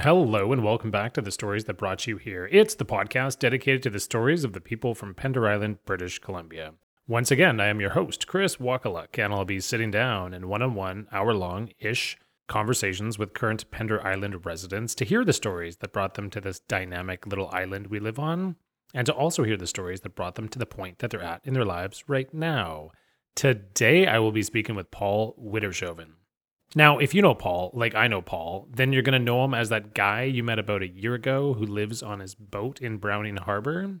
Hello, and welcome back to the stories that brought you here. It's the podcast dedicated to the stories of the people from Pender Island, British Columbia. Once again, I am your host, Chris Wakaluk, and I'll be sitting down in one on one, hour long ish conversations with current Pender Island residents to hear the stories that brought them to this dynamic little island we live on, and to also hear the stories that brought them to the point that they're at in their lives right now. Today, I will be speaking with Paul Widdershoven. Now, if you know Paul, like I know Paul, then you're going to know him as that guy you met about a year ago who lives on his boat in Browning Harbor.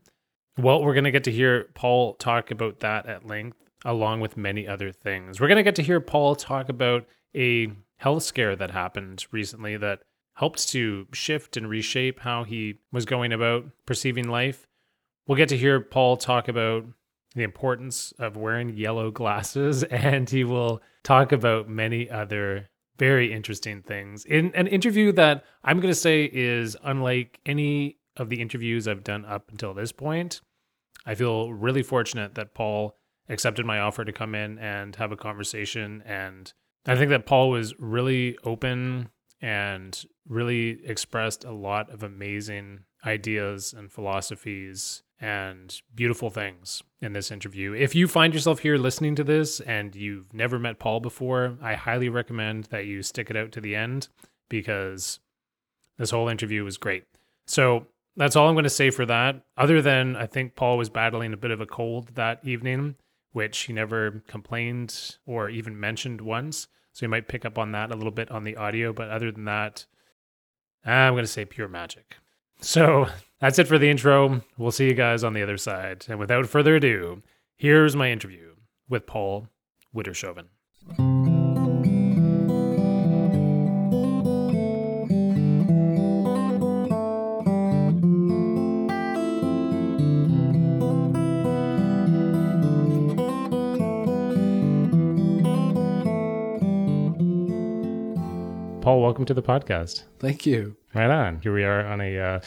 Well, we're going to get to hear Paul talk about that at length, along with many other things. We're going to get to hear Paul talk about a health scare that happened recently that helped to shift and reshape how he was going about perceiving life. We'll get to hear Paul talk about the importance of wearing yellow glasses, and he will talk about many other very interesting things in an interview that I'm going to say is unlike any of the interviews I've done up until this point. I feel really fortunate that Paul accepted my offer to come in and have a conversation. And I think that Paul was really open and really expressed a lot of amazing ideas and philosophies and beautiful things in this interview. If you find yourself here listening to this and you've never met Paul before, I highly recommend that you stick it out to the end because this whole interview was great. So that's all I'm going to say for that. Other than I think Paul was battling a bit of a cold that evening, which he never complained or even mentioned once. So you might pick up on that a little bit on the audio. But other than that, I'm going to say pure magic. So that's it for the intro. We'll see you guys on the other side. And without further ado, here's my interview with Paul Widdershoven. Paul, welcome to the podcast. Thank you. Right on. Here we are on a uh,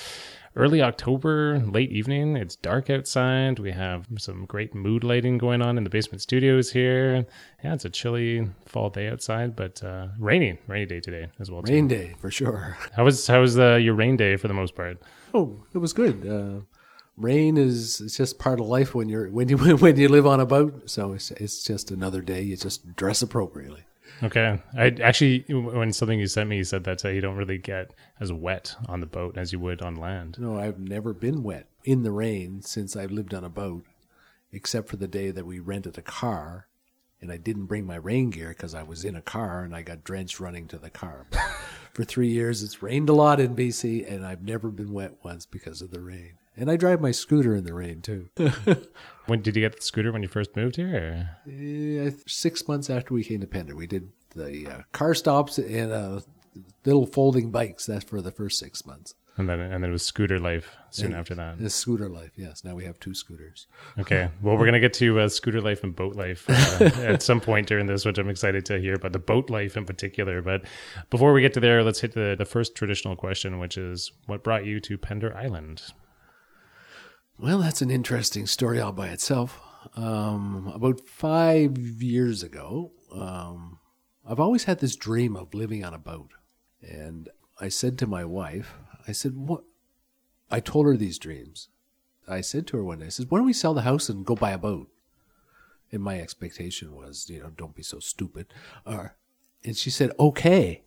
early October, late evening. It's dark outside. We have some great mood lighting going on in the basement studios here. Yeah, it's a chilly fall day outside, but uh, rainy, rainy day today as well. Too. Rain day for sure. How was how was uh, your rain day for the most part? Oh, it was good. Uh, rain is it's just part of life when you're when you when you live on a boat. So it's it's just another day. You just dress appropriately. Okay. I actually, when something you sent me, you said that you don't really get as wet on the boat as you would on land. No, I've never been wet in the rain since I've lived on a boat, except for the day that we rented a car, and I didn't bring my rain gear because I was in a car and I got drenched running to the car. for three years, it's rained a lot in BC, and I've never been wet once because of the rain. And I drive my scooter in the rain too. when did you get the scooter when you first moved here? Uh, six months after we came to Pender, we did the uh, car stops and uh, little folding bikes. That's for the first six months. And then, and then it was scooter life soon and after that. The scooter life, yes. Now we have two scooters. Okay. Well, we're gonna get to uh, scooter life and boat life uh, at some point during this, which I'm excited to hear about the boat life in particular. But before we get to there, let's hit the the first traditional question, which is, what brought you to Pender Island? Well, that's an interesting story all by itself. Um, about five years ago, um, I've always had this dream of living on a boat. And I said to my wife, I said, what? I told her these dreams. I said to her one day, I said, why don't we sell the house and go buy a boat? And my expectation was, you know, don't be so stupid. Uh, and she said, okay.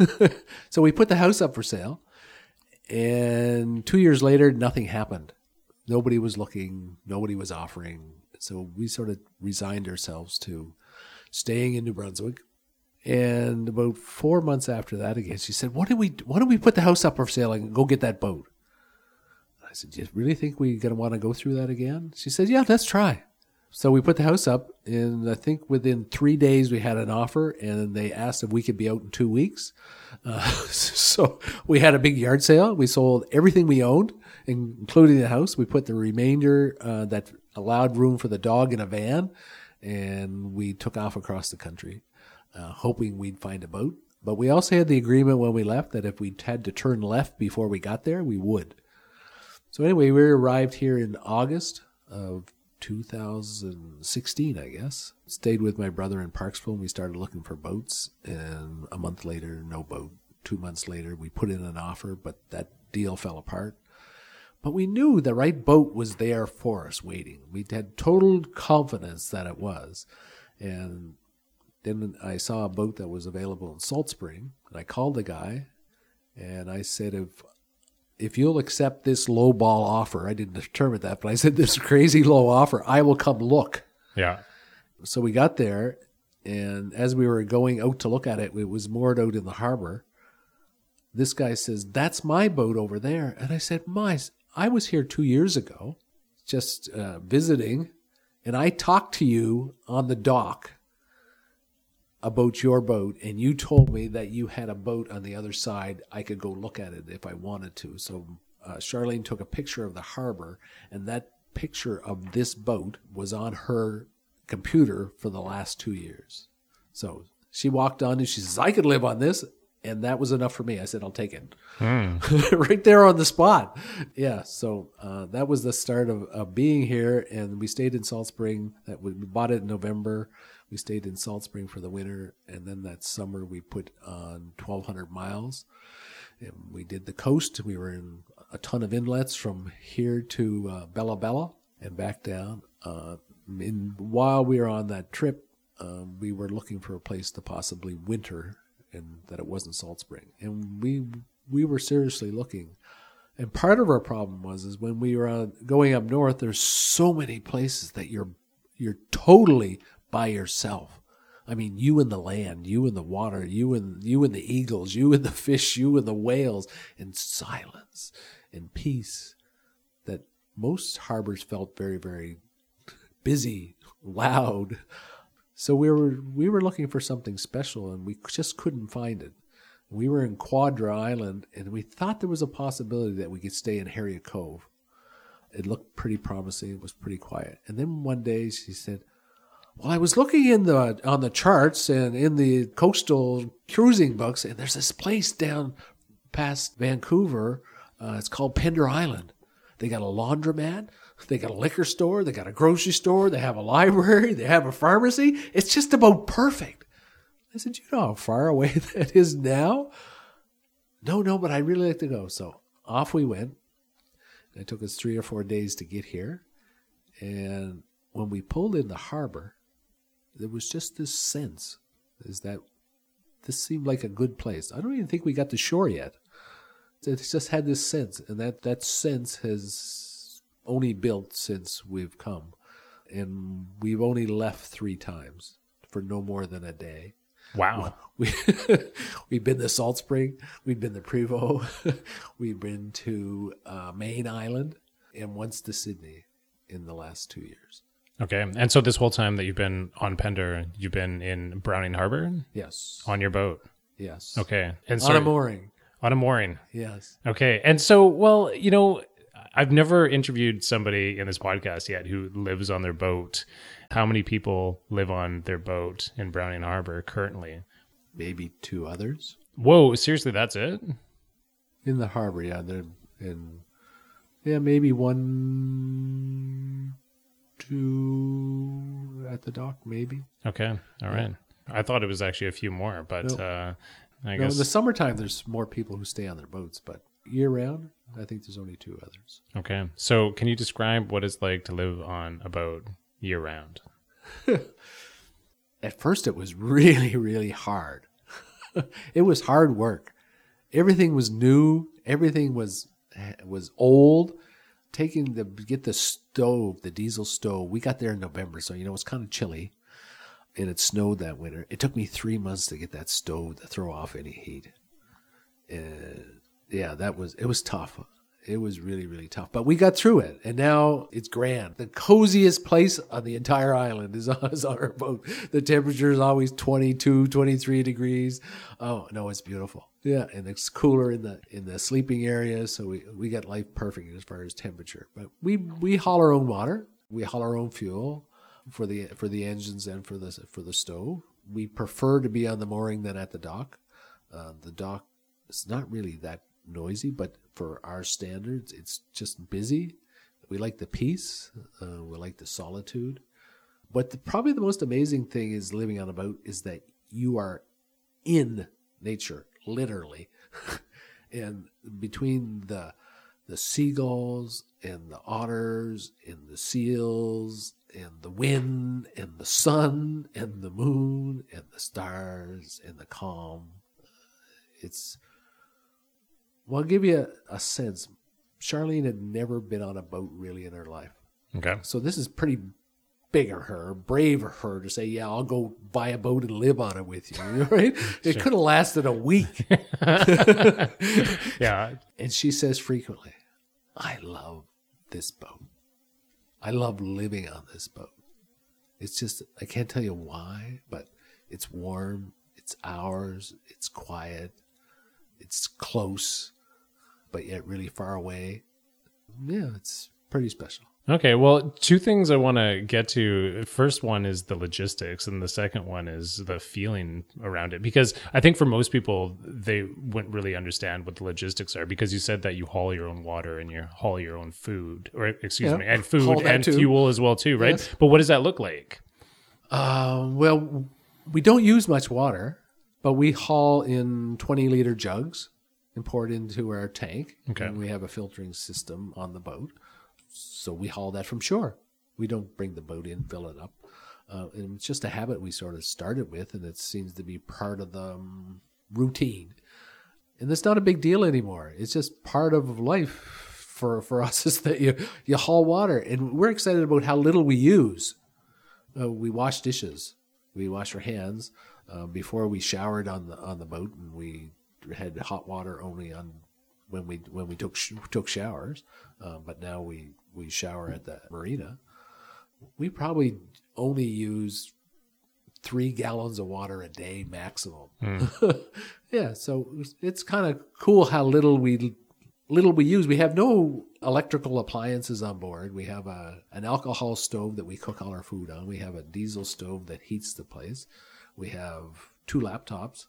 so we put the house up for sale. And two years later, nothing happened nobody was looking, nobody was offering. So we sort of resigned ourselves to staying in New Brunswick. And about four months after that, again, she said, "What do we? Why don't we put the house up for sale and go get that boat?" I said, "Do you really think we're gonna want to go through that again?" She said, "Yeah, let's try." So we put the house up, and I think within three days we had an offer, and they asked if we could be out in two weeks. Uh, so we had a big yard sale. We sold everything we owned, including the house. We put the remainder uh, that allowed room for the dog in a van, and we took off across the country, uh, hoping we'd find a boat. But we also had the agreement when we left that if we had to turn left before we got there, we would. So anyway, we arrived here in August of 2016, I guess. Stayed with my brother in Parksville and we started looking for boats. And a month later, no boat. two months later, we put in an offer, but that deal fell apart. But we knew the right boat was there for us waiting. We had total confidence that it was. And then I saw a boat that was available in Salt Spring, and I called the guy and I said, if if you'll accept this low ball offer, I didn't determine that, but I said this crazy low offer, I will come look. Yeah. So we got there, and as we were going out to look at it, it was moored out in the harbor. This guy says, "That's my boat over there," and I said, "My, I was here two years ago, just uh, visiting, and I talked to you on the dock about your boat, and you told me that you had a boat on the other side. I could go look at it if I wanted to." So uh, Charlene took a picture of the harbor, and that picture of this boat was on her computer for the last two years. So she walked on and she says, I could live on this. And that was enough for me. I said, I'll take it. right there on the spot. Yeah. So uh, that was the start of, of being here. And we stayed in Salt Spring. That we bought it in November. We stayed in Salt Spring for the winter. And then that summer we put on 1,200 miles. And we did the coast. We were in a ton of inlets from here to uh, Bella Bella and back down. Uh, in, while we were on that trip, um, we were looking for a place to possibly winter, and that it wasn't Salt Spring. And we we were seriously looking. And part of our problem was is when we were on, going up north, there's so many places that you're you're totally by yourself. I mean, you and the land, you and the water, you and you and the eagles, you and the fish, you and the whales, and silence and peace. That most harbors felt very, very busy, loud. So we were we were looking for something special and we just couldn't find it. We were in Quadra Island and we thought there was a possibility that we could stay in Harriet Cove. It looked pretty promising. It was pretty quiet. And then one day she said, "Well, I was looking in the on the charts and in the coastal cruising books, and there's this place down past Vancouver. Uh, it's called Pender Island. They got a laundromat." They got a liquor store, they got a grocery store, they have a library, they have a pharmacy. It's just about perfect. I said, You know how far away that is now? No, no, but I'd really like to go. So off we went. It took us three or four days to get here. And when we pulled in the harbor, there was just this sense is that this seemed like a good place. I don't even think we got to shore yet. It just had this sense, and that, that sense has only built since we've come. And we've only left three times for no more than a day. Wow. We, we've been to Salt Spring, we've been to Prevost, we've been to uh, Mayne Island, and once to Sidney in the last two years. Okay. And so this whole time that you've been on Pender, you've been in Browning Harbor Yes. on your boat. Yes. Okay. And On a mooring. on a mooring. Yes. Okay. And so, well, you know, I've never interviewed somebody in this podcast yet who lives on their boat. How many people live on their boat in Browning Harbor currently? Maybe two others Whoa, seriously, that's it? in the harbor. Yeah, they're in. Yeah, maybe one, two at the dock. Maybe. Okay. All right. I thought it was actually a few more, but No. uh, I No, guess. in the summertime, there's more people who stay on their boats, but year round, I think there's only two others. okay. So, can you describe what it's like to live on a boat year round? At first, it was really, really hard. it was hard work. Everything was new. Everything was was old. Taking the get the stove, the diesel stove. We got there in November, so you know it's kind of chilly, and it snowed that winter. It took me three months to get that stove to throw off any heat. And yeah, that was it was tough. It was really, really tough. But we got through it. And now it's grand. The coziest place on the entire island is on, is on our boat. The temperature is always 22, 23 degrees. Oh, no, it's beautiful. Yeah. And it's cooler in the in the sleeping area. So we, we got life perfect as far as temperature. But we, we haul our own water. We haul our own fuel for the for the engines and for the for the stove. We prefer to be on the mooring than at the dock. Uh, the dock is not really that noisy, but for our standards, it's just busy. We like the peace. Uh, we like the solitude. But the, probably the most amazing thing is living on a boat is that you are in nature, literally. and between the the seagulls and the otters and the seals and the wind and the sun and the moon and the stars and the calm it's well i'll give you a, a sense charlene had never been on a boat really in her life Okay. so this is pretty big of her, brave of her to say, "Yeah, I'll go buy a boat and live on it with you." Right? It could have lasted a week. Yeah. and she says frequently, "I love this boat. I love living on this boat. It's just I can't tell you why, but it's warm, it's ours, it's quiet, it's close, but yet really far away. Yeah, it's pretty special." Okay, well, two things I want to get to. First one is the logistics, and the second one is the feeling around it. Because I think for most people, they wouldn't really understand what the logistics are. Because you said that you haul your own water and you haul your own food, or excuse Yeah, me, and food and too. fuel as well too, right? Yes. But what does that look like? Uh, well, we don't use much water, but we haul in 20 liter jugs and pour it into our tank. Okay. And we have a filtering system on the boat. So we haul that from shore. We don't bring the boat in, fill it up. Uh, and it's just a habit we sort of started with, and it seems to be part of the um, routine. And it's not a big deal anymore. It's just part of life for, for us is that you, you haul water. And we're excited about how little we use. Uh, we wash dishes. We wash our hands. Uh, before we showered on the on the boat, and we had hot water only on when we when we took sh- took showers. Uh, but now we we shower at the marina. We probably only use three gallons of water a day maximum. yeah, so it's- it's kind of cool how little we little we use. We have no electrical appliances on board. We have a an alcohol stove that we cook all our food on. We have a diesel stove that heats the place. We have two laptops,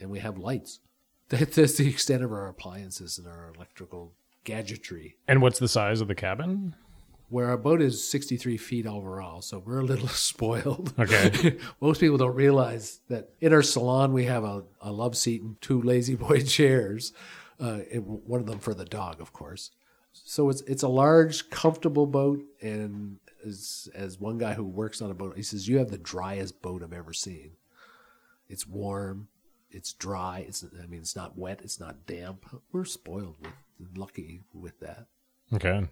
and we have lights. That, that's the extent of our appliances and our electrical gadgetry. And what's the size of the cabin? Where our boat is 63 feet overall, so we're a little spoiled. Okay. Most people don't realize that in our salon we have a, a love seat and two lazy boy chairs, uh, one of them for the dog, of course. So it's it's a large, comfortable boat, and as as one guy who works on a boat, he says you have the driest boat I've ever seen. It's warm, it's dry. It's I mean it's not wet, it's not damp. We're spoiled with lucky with that. Okay.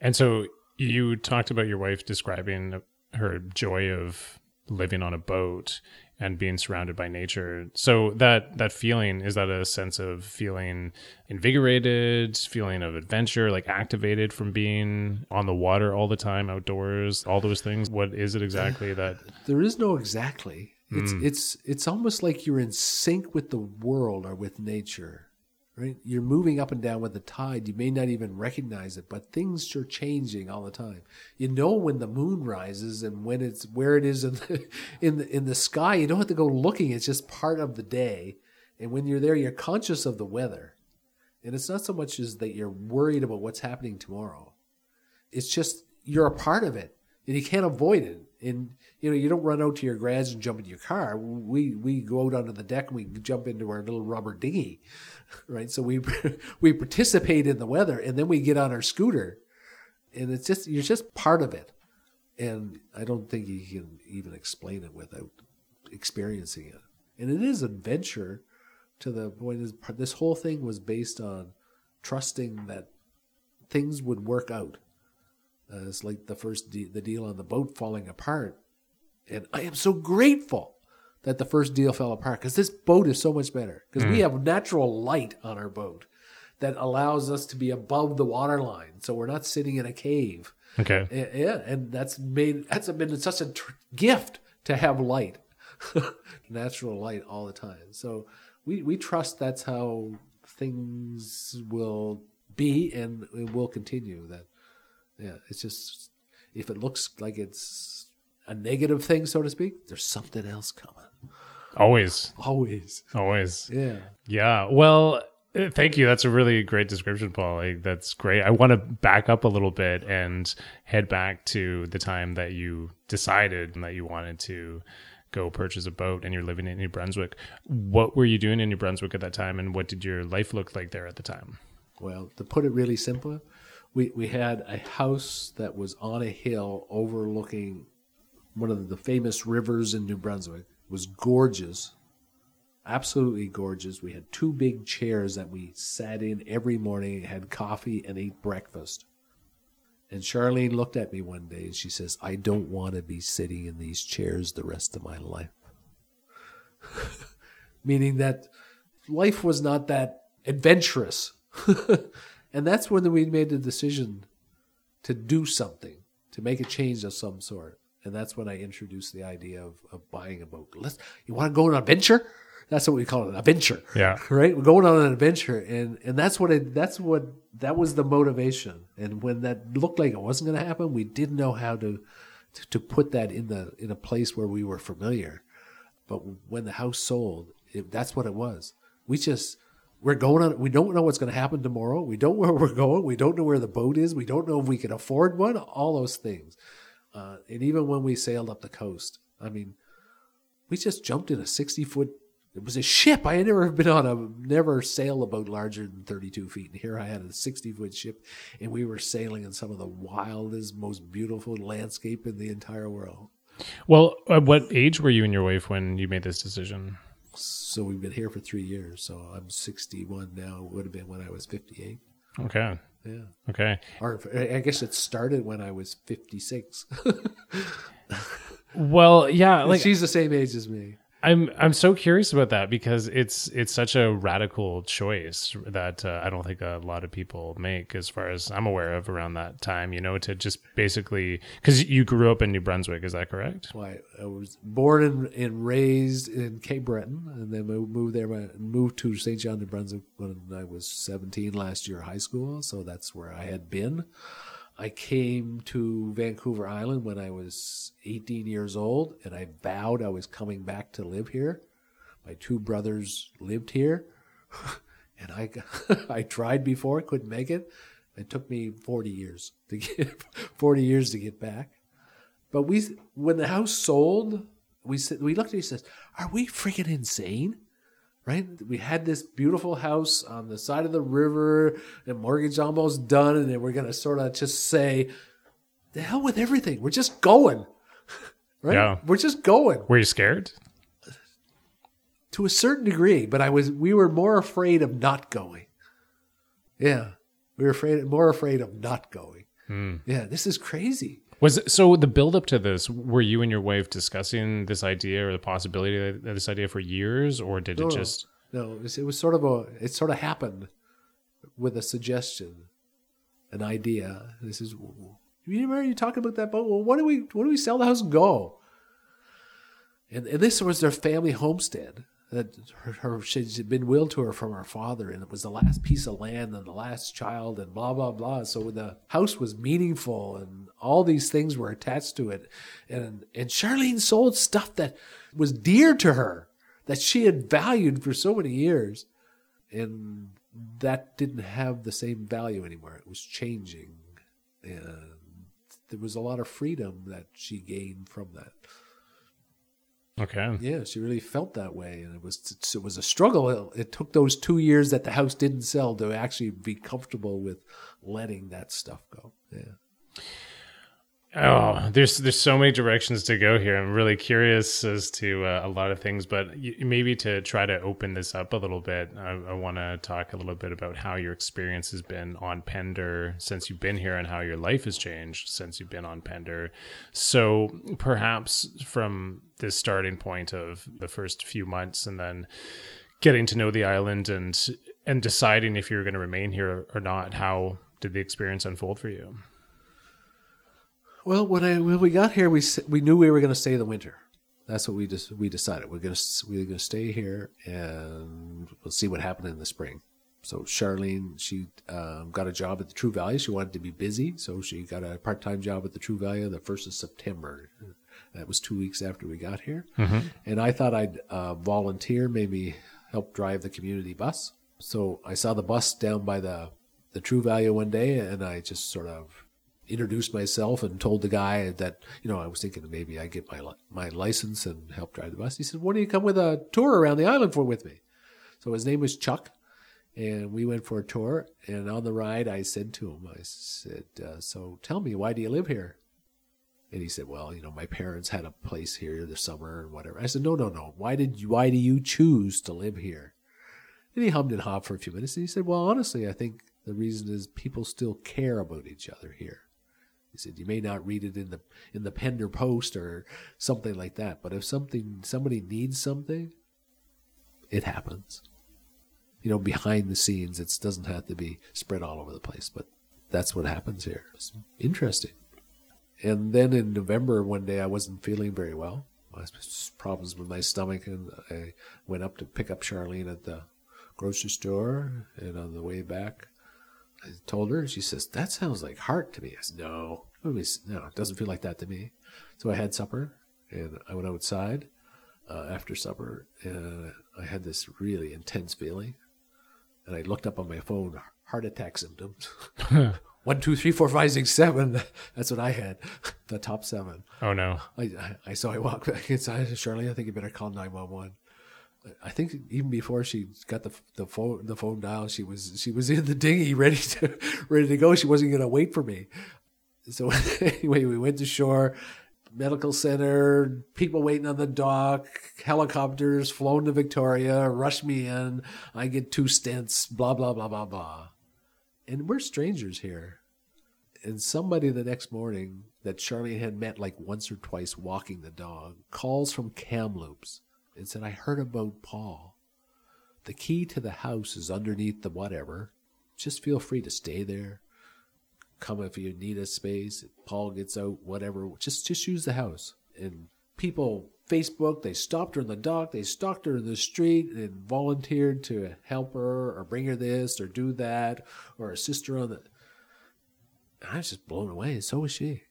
And so you talked about your wife describing her joy of living on a boat and being surrounded by nature. So that that feeling is that a sense of feeling invigorated, feeling of adventure, like activated from being on the water all the time, outdoors, all those things. What is it exactly that There is no exactly. It's mm. it's it's almost like you're in sync with the world or with nature, right? You're moving up and down with the tide. You may not even recognize it, but things are changing all the time. You know when the moon rises and when it's where it is in the in the, in the sky. You don't have to go looking. It's just part of the day. And when you're there, you're conscious of the weather. And it's not so much as that you're worried about what's happening tomorrow it's just you're a part of it and you can't avoid it and you know you don't run out to your garage and jump in your car. We we go out onto the deck and we jump into our little rubber dinghy right? So we we participate in the weather and then we get on our scooter. And it's just you're just part of it. And i don't think you can even explain it without experiencing it. And it is adventure to the point is this whole thing was based on trusting that things would work out. Uh, it's like the first de- the deal on the boat falling apart, and I am so grateful that the first deal fell apart because this boat is so much better because we mm. have natural light on our boat that allows us to be above the water line, so we're not sitting in a cave. Okay. Yeah, yeah, and that's made that's been such a tr- gift to have light, natural light all the time. So we we trust that's how things will be and it will continue. That yeah, it's just if it looks like it's a negative thing, so to speak, there's something else coming. Always. Always, Always. yeah. Yeah. Well, uh, thank you. That's a really great description, Paul. Like, that's great. I want to back up a little bit and head back to the time that you decided that you wanted to go purchase a boat and you're living in New Brunswick. What were you doing in New Brunswick at that time and what did your life look like there at the time? Well, to put it really simple, we, we had a house that was on a hill overlooking one of the famous rivers in New Brunswick. It was gorgeous, absolutely gorgeous. We had two big chairs that we sat in every morning, had coffee, and ate breakfast. And Charlene looked at me one day and she says, I don't want to be sitting in these chairs the rest of my life. Meaning that life was not that adventurous. and that's when we made the decision to do something, to make a change of some sort. And that's when I introduced the idea of, of buying a boat. Let's, you want to go on an adventure? That's what we call it, an adventure. Yeah. Right? We're going on an adventure. And, and that's what it, that's what, that was the motivation. And when that looked like it wasn't going to happen, we didn't know how to, to, to put that in the, in a place where we were familiar. But when the house sold, it, that's what it was. We just, we're going on, we don't know what's going to happen tomorrow. We don't know where we're going. We don't know where the boat is. We don't know if we can afford one, all those things. Uh, and even when we sailed up the coast, I mean, we just jumped in a 60 foot it was a ship. I had never been on a never sail a boat larger than 32 feet. And here I had a 60 foot ship, and we were sailing in some of the wildest, most beautiful landscape in the entire world. Well, at what age were you and your wife when you made this decision? So we've been here for three years. So I'm 61 now. It would have been when I was 58. Okay. Yeah. Okay. Or I guess it started when I was 56. Well, yeah, like She's the same age as me. I'm I'm so curious about that because it's it's such a radical choice that uh, I don't think a lot of people make, as far as I'm aware of, around that time. You know, to just basically because you grew up in New Brunswick, is that correct? Why I was born and, and raised in Cape Breton, and then moved there. Moved to St. John, New Brunswick when I was 17 last year, high school. So that's where I had been. I came to Vancouver Island when I was 18 years old, and I vowed I was coming back to live here. My two brothers lived here, and I I tried before, couldn't make it. It took me 40 years to get 40 years to get back. But we, when the house sold, we we looked at each other. Says, "Are we freaking insane?" Right? We had this beautiful house on the side of the river, and mortgage almost done, and then we're going to sort of just say, "The hell with everything. We're just going." right? Yeah. We're just going Were you scared? to a certain degree, but I was we were more afraid of not going. Yeah. We were afraid more afraid of not going. Hmm. Yeah, this is crazy. Was so the build up to this? Were you and your wife discussing this idea or the possibility of this idea for years, or did No, it just? No, it was, it was sort of a it sort of happened with a suggestion, an idea. This is you remember you talking about that boat? Well, what do we what do we sell the house and go? And, and this was their family homestead that her, her she'd been willed to her from her father, and it was the last piece of land and the last child, and blah blah blah. So the house was meaningful, and all these things were attached to it, and and Charlene sold stuff that was dear to her, that she had valued for so many years, and that didn't have the same value anymore. It was changing, and there was a lot of freedom that she gained from that. Okay. Yeah, she really felt that way, and it was it was a struggle. It, it took those two years that the house didn't sell to actually be comfortable with letting that stuff go. Yeah. Oh, there's there's so many directions to go here. I'm really curious as to uh, a lot of things, but maybe to try to open this up a little bit, I, I want to talk a little bit about how your experience has been on Pender since you've been here, and how your life has changed since you've been on Pender. So perhaps from this starting point of the first few months, and then getting to know the island and and deciding if you're going to remain here or not, how did the experience unfold for you? Well, when I when we got here, we we knew we were going to stay the winter. That's what we just we decided. We're gonna we we're gonna stay here and we'll see what happened in the spring. So Charlene, she um, got a job at the True Value. She wanted to be busy, so she got a part time job at the True Value the first of September. That was two weeks after we got here, and I thought I'd uh, volunteer, maybe help drive the community bus. So I saw the bus down by the the True Value one day, and I just sort of introduced myself and told the guy that you know I was thinking maybe I get my my license and help drive the bus. He said, "Why don't you come with a tour around the island for with me?" So his name was Chuck, and we went for a tour. And on the ride, I said to him, "I said, uh, so tell me, why do you live here?" And he said, "Well, you know, my parents had a place here this summer and whatever." I said, "No, no, no. Why did you, why do you choose to live here?" And he hummed and hawed for a few minutes, and he said, "Well, honestly, I think the reason is people still care about each other here." He said, "You may not read it in the in the Pender Post or something like that, but if something somebody needs something, it happens. You know, behind the scenes, it doesn't have to be spread all over the place, but that's what happens here. It's interesting." And then in November, one day I wasn't feeling very well. I had problems with my stomach, and I went up to pick up Charlene at the grocery store. And on the way back, I told her, she says, "That sounds like heart to me." I said, "No, no, it doesn't feel like that to me." So I had supper, and I went outside uh, after supper, and I had this really intense feeling. And I looked up on my phone, heart attack symptoms. One, two, three, four, five, six, seven. That's what I had, the top seven. Oh no. I, I, I so I walked back inside. I said, Charlie, I think you better call nine one one. I think even before she got the the phone the phone dial, she was she was in the dinghy ready to ready to go. She wasn't going to wait for me. So anyway, we went to shore, medical center, people waiting on the dock, helicopters flown to Victoria, rush me in. I get two stents, blah blah blah blah blah, and we're strangers here. And somebody the next morning that Charlie had met like once or twice walking the dog calls from Kamloops and said, I heard about Paul. The key to the house is underneath the whatever. Just feel free to stay there. Come if you need a space. Paul gets out, whatever. Just just use the house. And people Facebook, they stopped her in the dock, they stalked her in the street and volunteered to help her or bring her this or do that or assist her on the I was just blown away. So was she.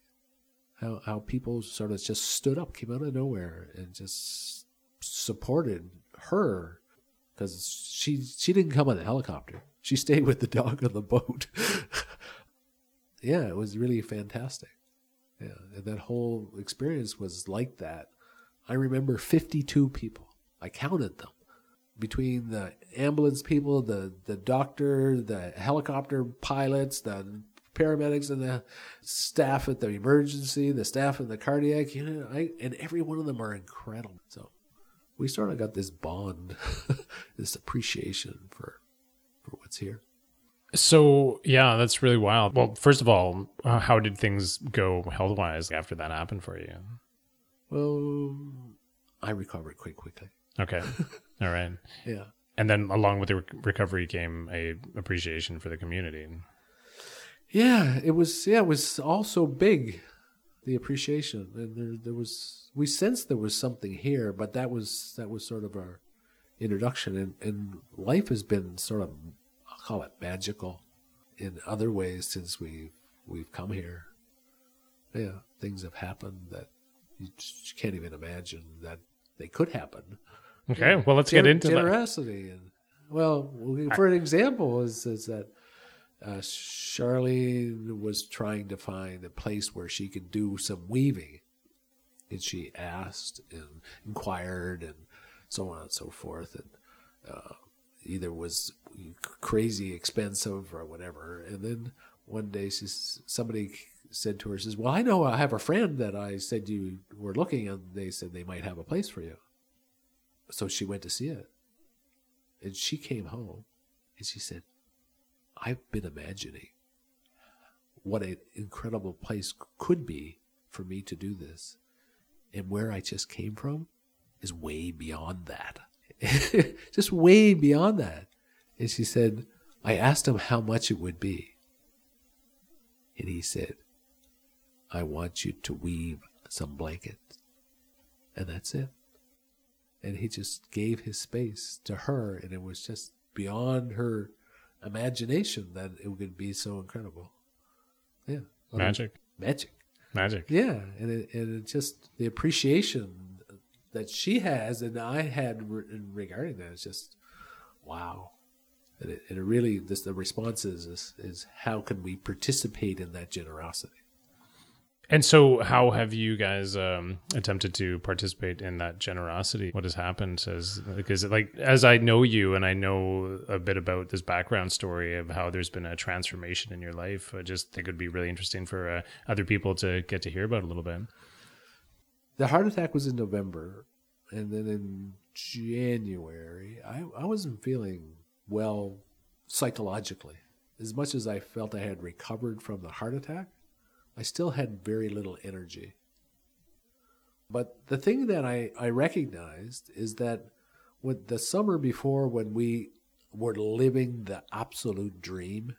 How how people sort of just stood up, came out of nowhere, and just supported her because she she didn't come on the helicopter. She stayed with the dog on the boat. yeah, it was really fantastic. Yeah, and that whole experience was like that. I remember 52 people. I counted them between the ambulance people, the the doctor, the helicopter pilots, the paramedics and the staff at the emergency, the staff in the cardiac unit, I, and every one of them are incredible. So we sort of got this bond, this appreciation for for what's here. So yeah, that's really wild. Well, first of all, uh, how did things go health wise after that happened for you? Well, I recovered quite quickly. Okay, all right. Yeah. And then along with the re- recovery came a appreciation for the community. Yeah, it was. Yeah, it was also big, the appreciation, and there, there was. We sensed there was something here, but that was that was sort of our introduction, and and life has been sort of, I'll call it magical, in other ways since we we've come here. Yeah, things have happened that you just can't even imagine that they could happen. Okay, well let's get Gener- into that. generosity and well for an example is is that uh, Charlene was trying to find a place where she could do some weaving and she asked and inquired and so on and so forth and uh, either was crazy expensive or whatever and then one day she's, somebody said to her says well i know i have a friend that i said you were looking and they said they might have a place for you so she went to see it. And she came home and she said, I've been imagining what an incredible place could be for me to do this. And where I just came from is way beyond that. just way beyond that. And she said, I asked him how much it would be. And he said, I want you to weave some blankets. And that's it and he just gave his space to her and it was just beyond her imagination that it would be so incredible. Yeah. Magic, magic. Magic. yeah. And it, and it just the appreciation that she has and i had re- regarding that is just wow. And it, and it really this the response is, is is how can we participate in that generosity And so, how have you guys um, attempted to participate in that generosity? What has happened? As because, like, as I know you, and I know a bit about this background story of how there's been a transformation in your life, I just think it would be really interesting for uh, other people to get to hear about a little bit. The heart attack was in November, and then in January, I, I wasn't feeling well psychologically. As much as I felt I had recovered from the heart attack, I still had very little energy. But the thing that I, I recognized is that with the summer before when we were living the absolute dream,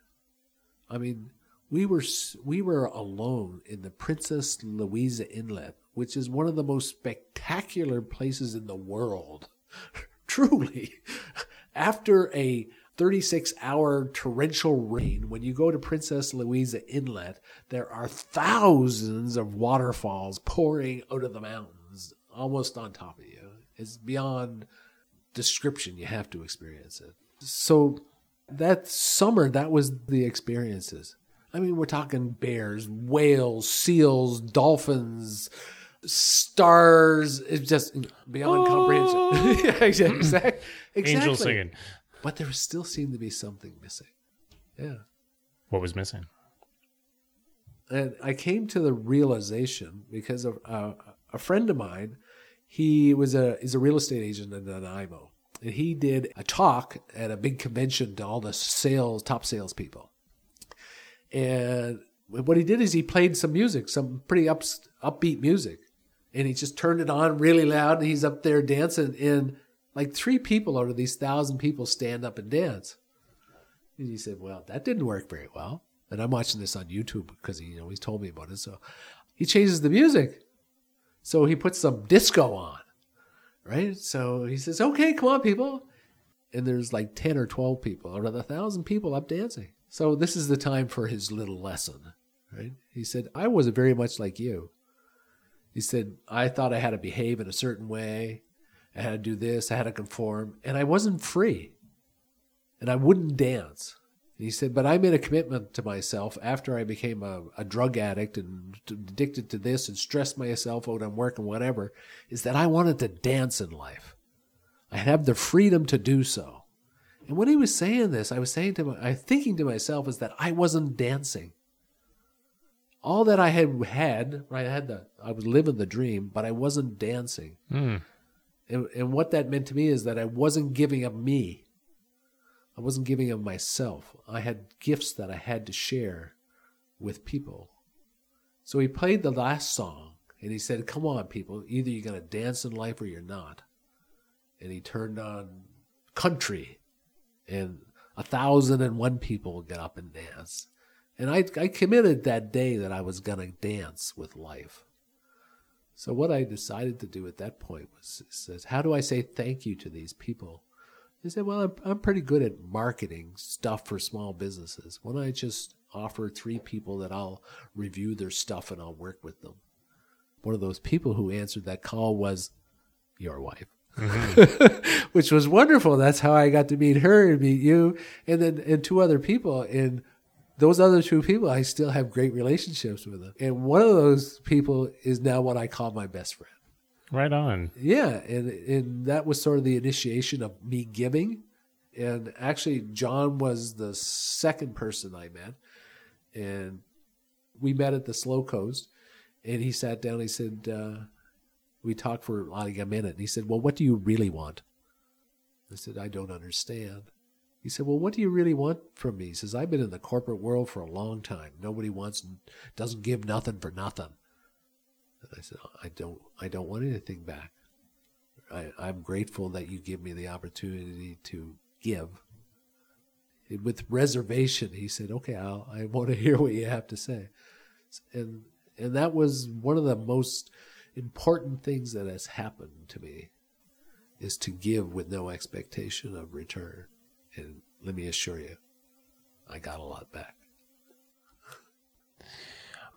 I mean, we were we were alone in the Princess Louisa Inlet, which is one of the most spectacular places in the world. Truly, after a 36 hour torrential rain, when you go to Princess Louisa Inlet, there are thousands of waterfalls pouring out of the mountains almost on top of you. It's beyond description. You have to experience it. So that summer, that was the experiences. I mean, we're talking bears, whales, seals, dolphins, stars. It's just beyond oh. comprehension. yeah, exactly. exactly. Angels singing but there still seemed to be something missing. Yeah. What was missing? And I came to the realization because of uh, a friend of mine. He was a he's a real estate agent in Nanaimo, and he did a talk at a big convention to all the sales top salespeople. And what he did is he played some music, some pretty up, upbeat music, and he just turned it on really loud, and he's up there dancing. And like three people out of these thousand people stand up and dance. And he said, Well, that didn't work very well. And I'm watching this on YouTube because he, you know, he's told me about it. So he changes the music. So he puts some disco on. Right? So he says, Okay, come on, people. And there's like 10 or 12 people out of the thousand people up dancing. So this is the time for his little lesson. Right? He said, I was very much like you. He said, I thought I had to behave in a certain way. I had to do this, I had to conform, and I wasn't free. And I wouldn't dance. And he said, but I made a commitment to myself after I became a, a drug addict and addicted to this and stressed myself out on work and whatever, is that I wanted to dance in life. I have the freedom to do so. And when he was saying this, I was saying to my, I thinking to myself is that I wasn't dancing. All that I had had, right, I had the, I was living the dream, but I wasn't dancing. Mm. And, and what that meant to me is that I wasn't giving up me. I wasn't giving up myself. I had gifts that I had to share with people. So he played the last song and he said, Come on, people, either you're going to dance in life or you're not. And he turned on country, and a thousand and one people get up and dance. And I, I committed that day that I was going to dance with life. So what I decided to do at that point was says, how do I say thank you to these people? They said, well, I'm, I'm pretty good at marketing stuff for small businesses. Why don't I just offer three people that I'll review their stuff and I'll work with them? One of those people who answered that call was your wife. Mm-hmm. Which was wonderful. That's how I got to meet her and meet you, and then and two other people. And those other two people, I still have great relationships with them. And one of those people is now what I call my best friend. Right on. Yeah. And, and that was sort of the initiation of me giving. And actually, John was the second person I met. And we met at the Slow Coast. And he sat down. He said, uh, we talked for like a minute. And he said, Well, what do you really want? I said, I don't understand. He said, Well, what do you really want from me? He says, I've been in the corporate world for a long time. Nobody wants, doesn't give nothing for nothing. And I said, I don't, I don't want anything back. I, I'm grateful that you give me the opportunity to give. With reservation, he said, Okay, I'll, I want to hear what you have to say. And, and that was one of the most important things that has happened to me is to give with no expectation of return. And let me assure you, I got a lot back.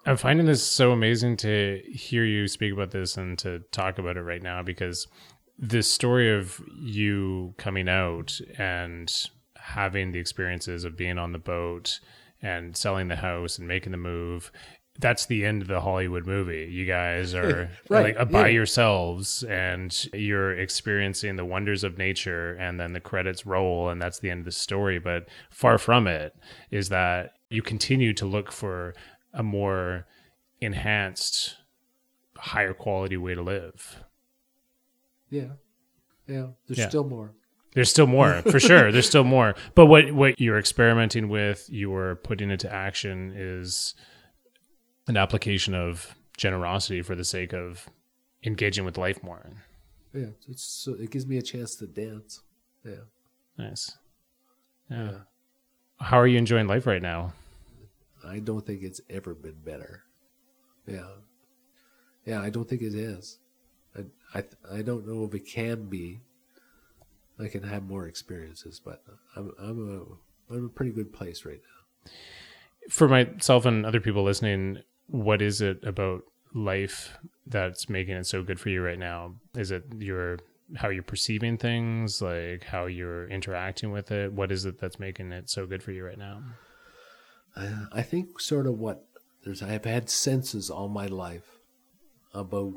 I'm finding this so amazing to hear you speak about this and to talk about it right now because this story of you coming out and having the experiences of being on the boat and selling the house and making the move that's the end of the Hollywood movie. You guys are Right, like by yeah. yourselves and you're experiencing the wonders of nature and then the credits roll and that's the end of the story. But far from it is that you continue to look for a more enhanced, higher quality way to live. Yeah. Yeah. There's Yeah. still more. There's still more, for sure. There's still more. But what what you're experimenting with, you're putting into action is an application of generosity for the sake of engaging with life more. Yeah. It's so it gives me a chance to dance. Yeah. Nice. Yeah. How are you enjoying life right now? I don't think it's ever been better. Yeah. Yeah, I don't think it is. I I I don't know if it can be. I can have more experiences, but I'm I'm a I'm a pretty good place right now. For myself and other people listening, what is it about life that's making it so good for you right now? Is it your how you're perceiving things, like how you're interacting with it? What is it that's making it so good for you right now? I, I think sort of what there's I've had senses all my life about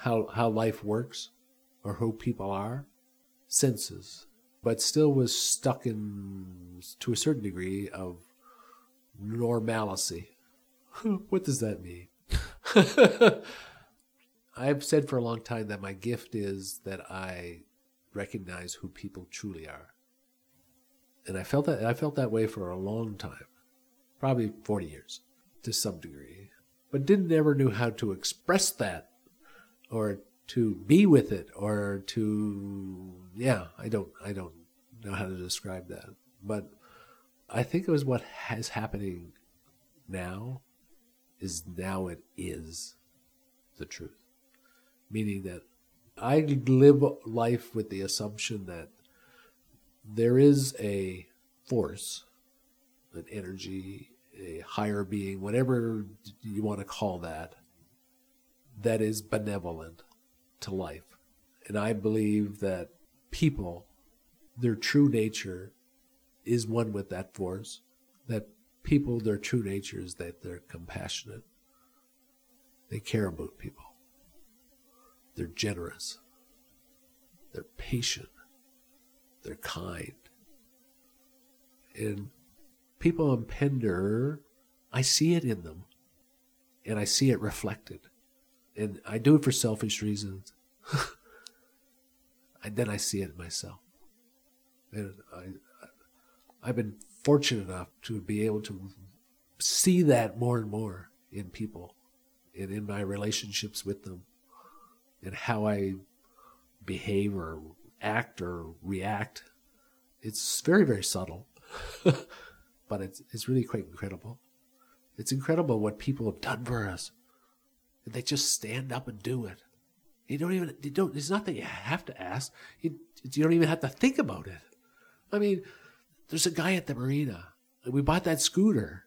how how life works or who people are, senses, but still was stuck in to a certain degree of normalcy. what does that mean? I've said for a long time that my gift is that I recognize who people truly are. And I felt that I felt that way for a long time probably 40 years to some degree, but didn't ever knew how to express that or to be with it or to yeah, I don't I don't know how to describe that. But I think it was what is happening now is now it is the truth. Meaning that I live life with the assumption that there is a force an energy, a higher being, whatever you want to call that, that is benevolent to life. And I believe that people, their true nature is one with that force, that people, their true nature is that they're compassionate. They care about people. They're generous. They're patient. They're kind. And people in Pender, I see it in them, and I see it reflected, and I do it for selfish reasons. and then I see it myself, and I, I've been fortunate enough to be able to see that more and more in people, and in my relationships with them, and how I behave or act or react. It's very very subtle. but it's it's really quite incredible. It's incredible what people have done for us. They just stand up and do it. You don't even you don't. It's not that you have to ask. You, you don't even have to think about it. I mean, there's a guy at the marina. We bought that scooter,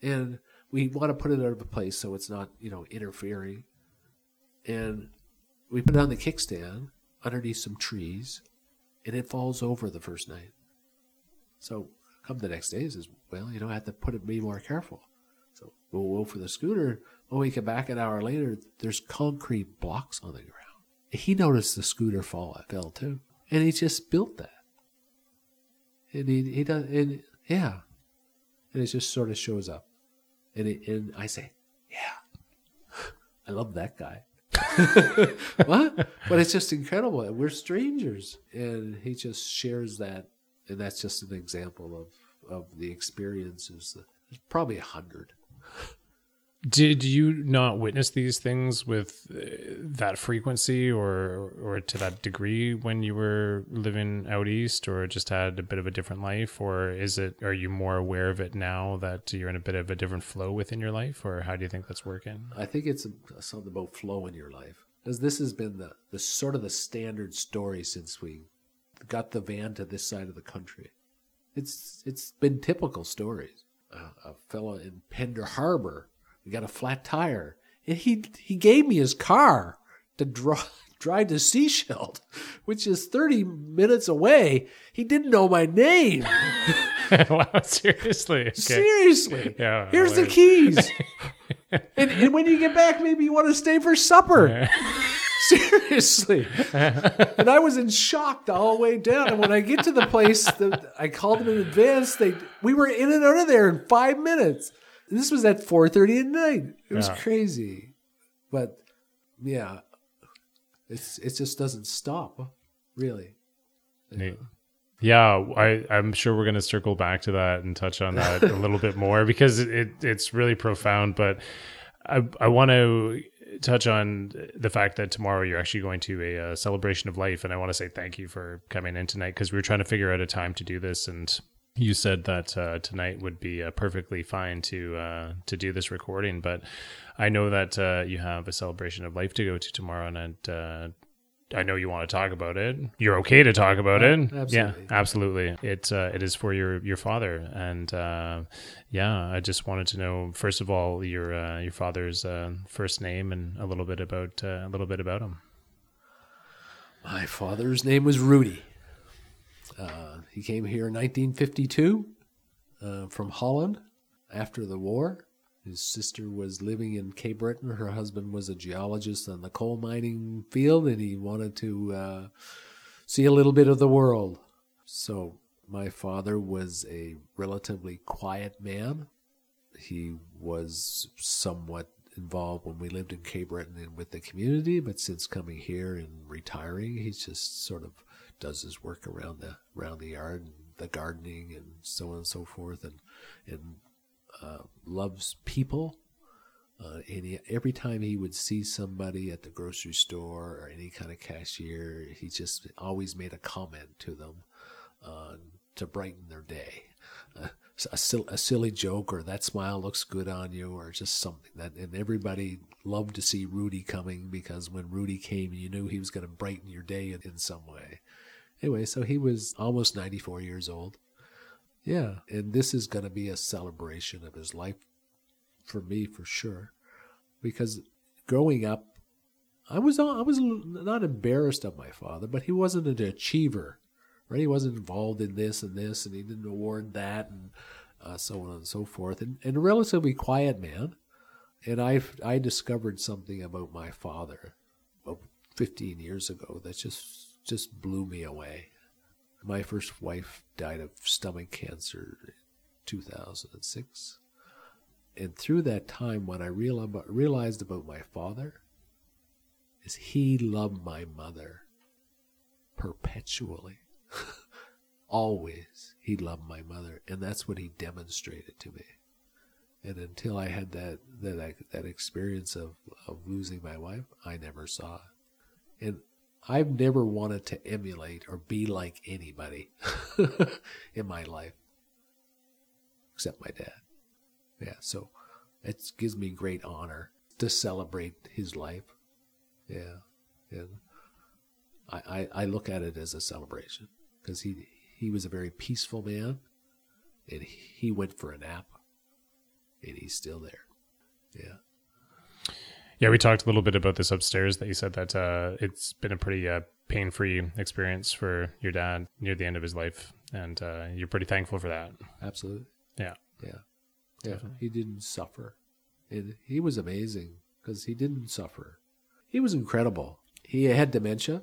and we want to put it out of a place so it's not you know interfering. And we put it on the kickstand underneath some trees, and it falls over the first night. So come the next day, he says, "Well, you know, I have to put it be more careful." So we'll go for the scooter. When we come back an hour later, there's concrete blocks on the ground. He noticed the scooter fall fell too, and he just built that. And he he does and yeah, and it just sort of shows up, and it, and I say, "Yeah, I love that guy." what? But it's just incredible. We're strangers, and he just shares that, and that's just an example of of the experiences. There's probably a hundred. Did you not witness these things with uh, that frequency or or to that degree when you were living out east or just had a bit of a different life or is it are you more aware of it now that you're in a bit of a different flow within your life or how do you think that's working? I think it's something about flow in your life, because this has been the the sort of the standard story since we got the van to this side of the country. It's it's been typical stories. A fellow in Pender Harbor, we got a flat tire, and he he gave me his car to. Drive to Sechelt, which is 30 minutes away. He didn't know my name. wow, seriously. Okay. Seriously. Yeah, Here's the keys. and, and when you get back, maybe you want to stay for supper. Seriously. and I was in shock the whole way down. And when I get to the place, the, I called them in advance. They we were in and out of there in five minutes. This was at four thirty at night. It was Yeah. crazy, but yeah, it's it just doesn't stop. Really. Neat. Yeah, I, I'm sure we're going to circle back to that and touch on that a little bit more because it, it it's really profound. But I I want to touch on the fact that tomorrow you're actually going to a, uh celebration of life, and I want to say thank you for coming in tonight because we were trying to figure out a time to do this, and you said that uh, tonight would be uh, perfectly fine to uh, to do this recording. But I know that uh, you have a celebration of life to go to tomorrow, and uh, I know you want to talk about it. You're okay to talk about it. absolutely. Yeah, absolutely. It uh, it is for your your father, and uh, yeah, I just wanted to know first of all your uh, your father's uh, first name and a little bit about uh, a little bit about him. My father's name was Rudy. Uh, he came here in 1952 uh, from Holland after the war. His sister was living in Cape Breton. Her husband was a geologist on the coal mining field, and he wanted to uh, see a little bit of the world. So, my father was a relatively quiet man. He was somewhat involved when we lived in Cape Breton and with the community, but since coming here and retiring, he's just sort of does his work around the around the yard and the gardening and so on and so forth, and and uh, loves people. Uh, and he, every time he would see somebody at the grocery store or any kind of cashier, he just always made a comment to them uh, to brighten their day. Uh, a, a silly joke or that smile looks good on you or just something that and everybody loved to see Rudy coming because when Rudy came you knew he was going to brighten your day in, in some way. Anyway, so he was almost 94 years old. Yeah, and this is going to be a celebration of his life for me for sure because growing up I was I was not embarrassed of my father, but he wasn't an achiever right? He wasn't involved in this and this, and he didn't award that, and uh, so on and so forth. And, and a relatively quiet man. And I I discovered something about my father about 15 years ago that just just blew me away. My first wife died of stomach cancer in 2006. And through that time, what I real- realized about my father is he loved my mother perpetually always he loved my mother and that's what he demonstrated to me and until i had that that that experience of of losing my wife i never saw it and i've never wanted to emulate or be like anybody in my life. Except my dad. Yeah so it gives me great honor to celebrate his life. Yeah and I, I, I look at it as a celebration because he he was a very peaceful man, and he went for a nap, and he's still there. Yeah, Yeah, we talked a little bit about this upstairs. That you said that uh, it's been a pretty uh, pain-free experience for your dad near the end of his life, and uh, you're pretty thankful for that. absolutely. Yeah. Yeah, yeah. He didn't suffer, and he was amazing because he didn't suffer. He was incredible. He had dementia,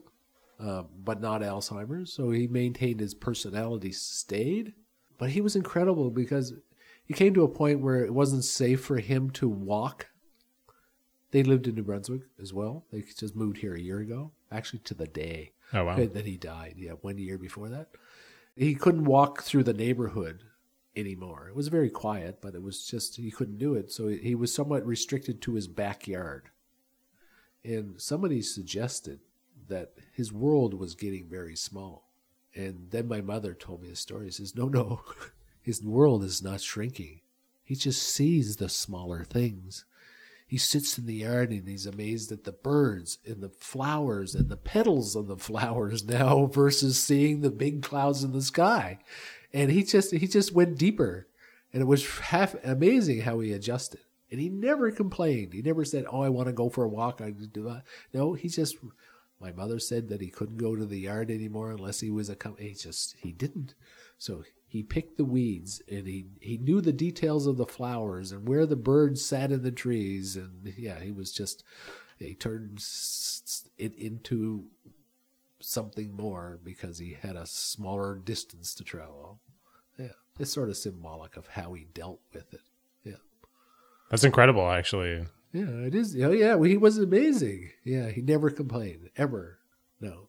uh, but not Alzheimer's, so he maintained his personality stayed. But he was incredible because he came to a point where it wasn't safe for him to walk. They lived in New Brunswick as well. They just moved here a year ago, actually to the day Oh wow. that he died. Yeah, one year before that. He couldn't walk through the neighborhood anymore. It was very quiet, but it was just he couldn't do it. So he was somewhat restricted to his backyard. And somebody suggested that his world was getting very small. And then my mother told me a story. She says, No, no, his world is not shrinking. He just sees the smaller things. He sits in the yard and he's amazed at the birds and the flowers and the petals of the flowers now versus seeing the big clouds in the sky. And he just he just went deeper. And it was half amazing how he adjusted. And he never complained. He never said, "Oh, I want to go for a walk." I do that. No, he just. My mother said that he couldn't go to the yard anymore unless he was a. He just he didn't. So he picked the weeds and he, he knew the details of the flowers and where the birds sat in the trees. And yeah, he was just, he turned it into something more because he had a smaller distance to travel. Yeah, it's sort of symbolic of how he dealt with it. Yeah, that's incredible, actually. Yeah, it is. Oh, yeah, well, he was amazing. Yeah, he never complained ever. No.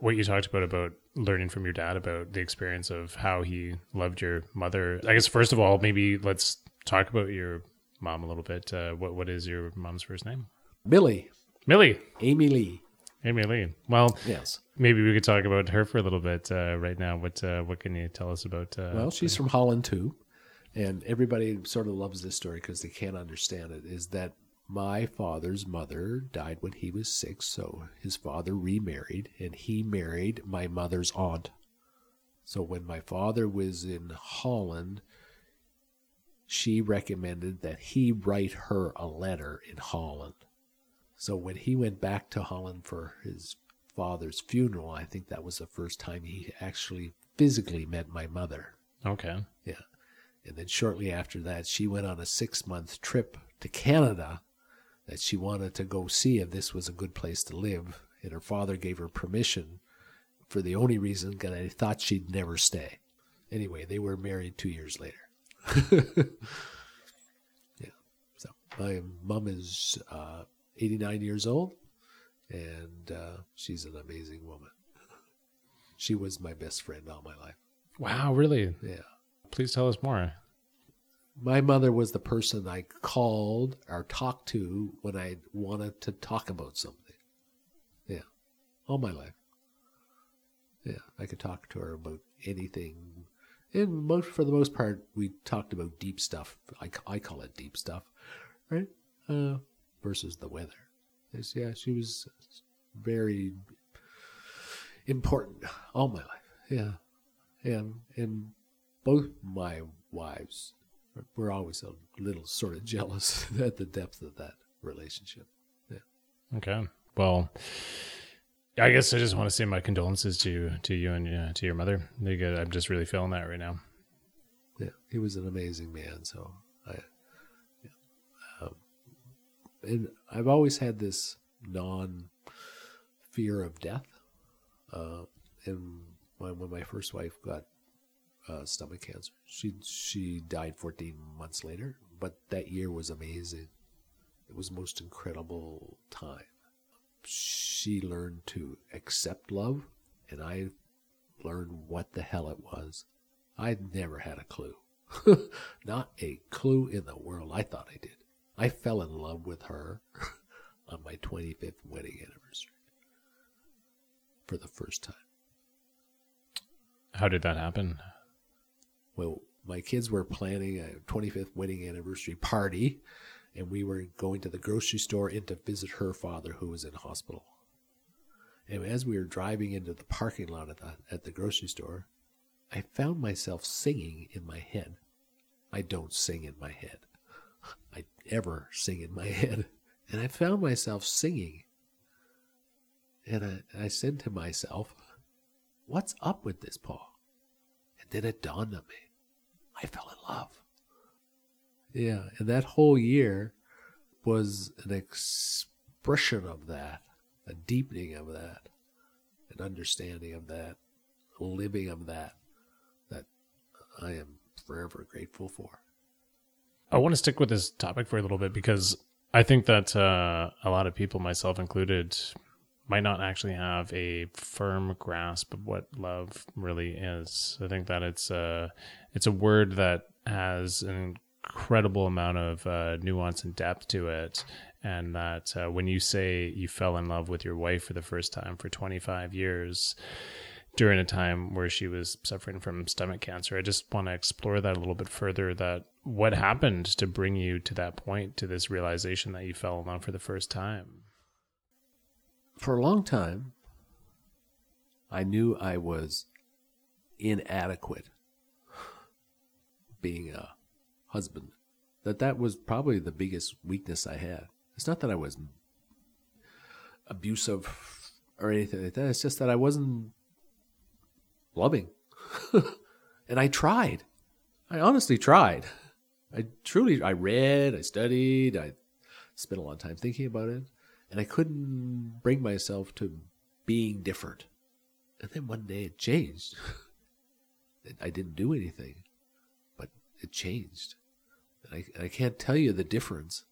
What you talked about about learning from your dad about the experience of how he loved your mother. I guess first of all, maybe let's talk about your mom a little bit. Uh, what what is your mom's first name? Millie. Millie. Amy Lee. Amy Lee. Well, yes. Maybe we could talk about her for a little bit uh, right now. What uh, what can you tell us about? Uh, well, she's from Holland too, and everybody sort of loves this story because they can't understand it. Is that my father's mother died when he was six, so his father remarried, and he married my mother's aunt. So when my father was in Holland, she recommended that he write her a letter in Holland. So when he went back to Holland for his father's funeral, I think that was the first time he actually physically met my mother. Okay. Yeah. And then shortly after that, she went on a six month trip to Canada that she wanted to go see if this was a good place to live. And her father gave her permission for the only reason that I thought she'd never stay. Anyway, they were married two years later. yeah. So my mom is uh, 89 years old, and uh, she's an amazing woman. She was my best friend all my life. Wow, really? Yeah. Please tell us more. My mother was the person I called or talked to when I wanted to talk about something. Yeah. All my life. Yeah. I could talk to her about anything. And most, for the most part, we talked about deep stuff. I, I call it deep stuff, right? Uh, versus the weather. It's, yeah, she was very important all my life. Yeah. And, and both my wives were always a little sort of jealous at the depth of that relationship. Yeah. Okay. Well, I guess I just want to say my condolences to to you and uh, to your mother. I'm just really feeling that right now. Yeah, he was an amazing man. So I, yeah. um, and I've always had this non fear of death. Uh, and when, when my first wife got uh, stomach cancer, she she died 14 months later. But that year was amazing. It was most incredible time. She learned to accept love, and I learned what the hell it was. I never had a clue. Not a clue in the world. I thought I did. I fell in love with her on my 25th wedding anniversary for the first time. How did that happen? Well, my kids were planning a 25th wedding anniversary party, and we were going to the grocery store in to visit her father, who was in hospital. And as we were driving into the parking lot at the, at the grocery store, I found myself singing in my head. I don't sing in my head. I ever sing in my head. And I found myself singing. And I, I said to myself, What's up with this, Paul? And then it dawned on me. I fell in love. Yeah, and that whole year was an expression of that, a deepening of that, an understanding of that, a living of that, that I am forever grateful for. I want to stick with this topic for a little bit because I think that uh, a lot of people, myself included, might not actually have a firm grasp of what love really is. I think that it's a it's a word that has an incredible amount of uh, nuance and depth to it, and that uh, when you say you fell in love with your wife for the first time for 25 years during a time where she was suffering from stomach cancer, I just want to explore that a little bit further. That what happened to bring you to that point, to this realization that you fell in love for the first time for a long time, I knew I was inadequate being a husband. That that was probably the biggest weakness I had. It's not that I was abusive or anything like that. It's just that I wasn't loving. And I tried. I honestly tried. I truly, I read, I studied, I spent a lot of time thinking about it, and I couldn't bring myself to being different. And then one day it changed. I didn't do anything, but it changed. And I, I can't tell you the difference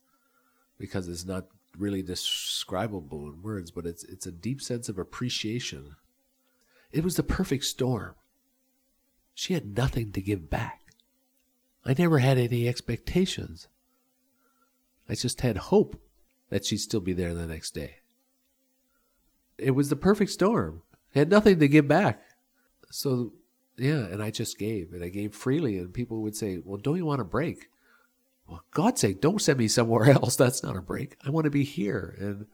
because it's not really describable in words, but it's it's a deep sense of appreciation. It was the perfect storm. She had nothing to give back. I never had any expectations. I just had hope that she'd still be there the next day. It was the perfect storm. I had nothing to give back. So, yeah, and I just gave, and I gave freely, and people would say, Well, don't you want a break? Well, God's sake, don't send me somewhere else. That's not a break. I want to be here. And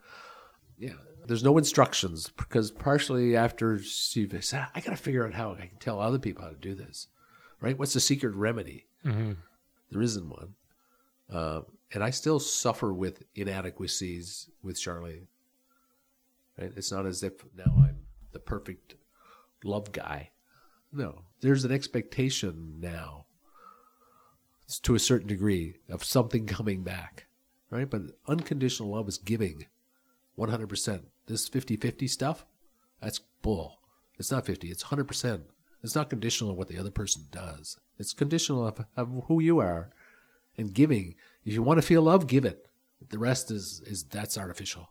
yeah, there's no instructions because partially after she said, I got to figure out how I can tell other people how to do this, right? What's the secret remedy? Mm-hmm. There isn't one. Uh, and I still suffer with inadequacies with Charlie. Right? It's not as if now I'm the perfect love guy. No, there's an expectation now to a certain degree of something coming back, right? But unconditional love is giving 100%. This 50 50 stuff, that's bull. It's not 50, it's 100%. It's not conditional on what the other person does, it's conditional of, of who you are. And giving, if you want to feel love, give it. The rest is, is that's artificial,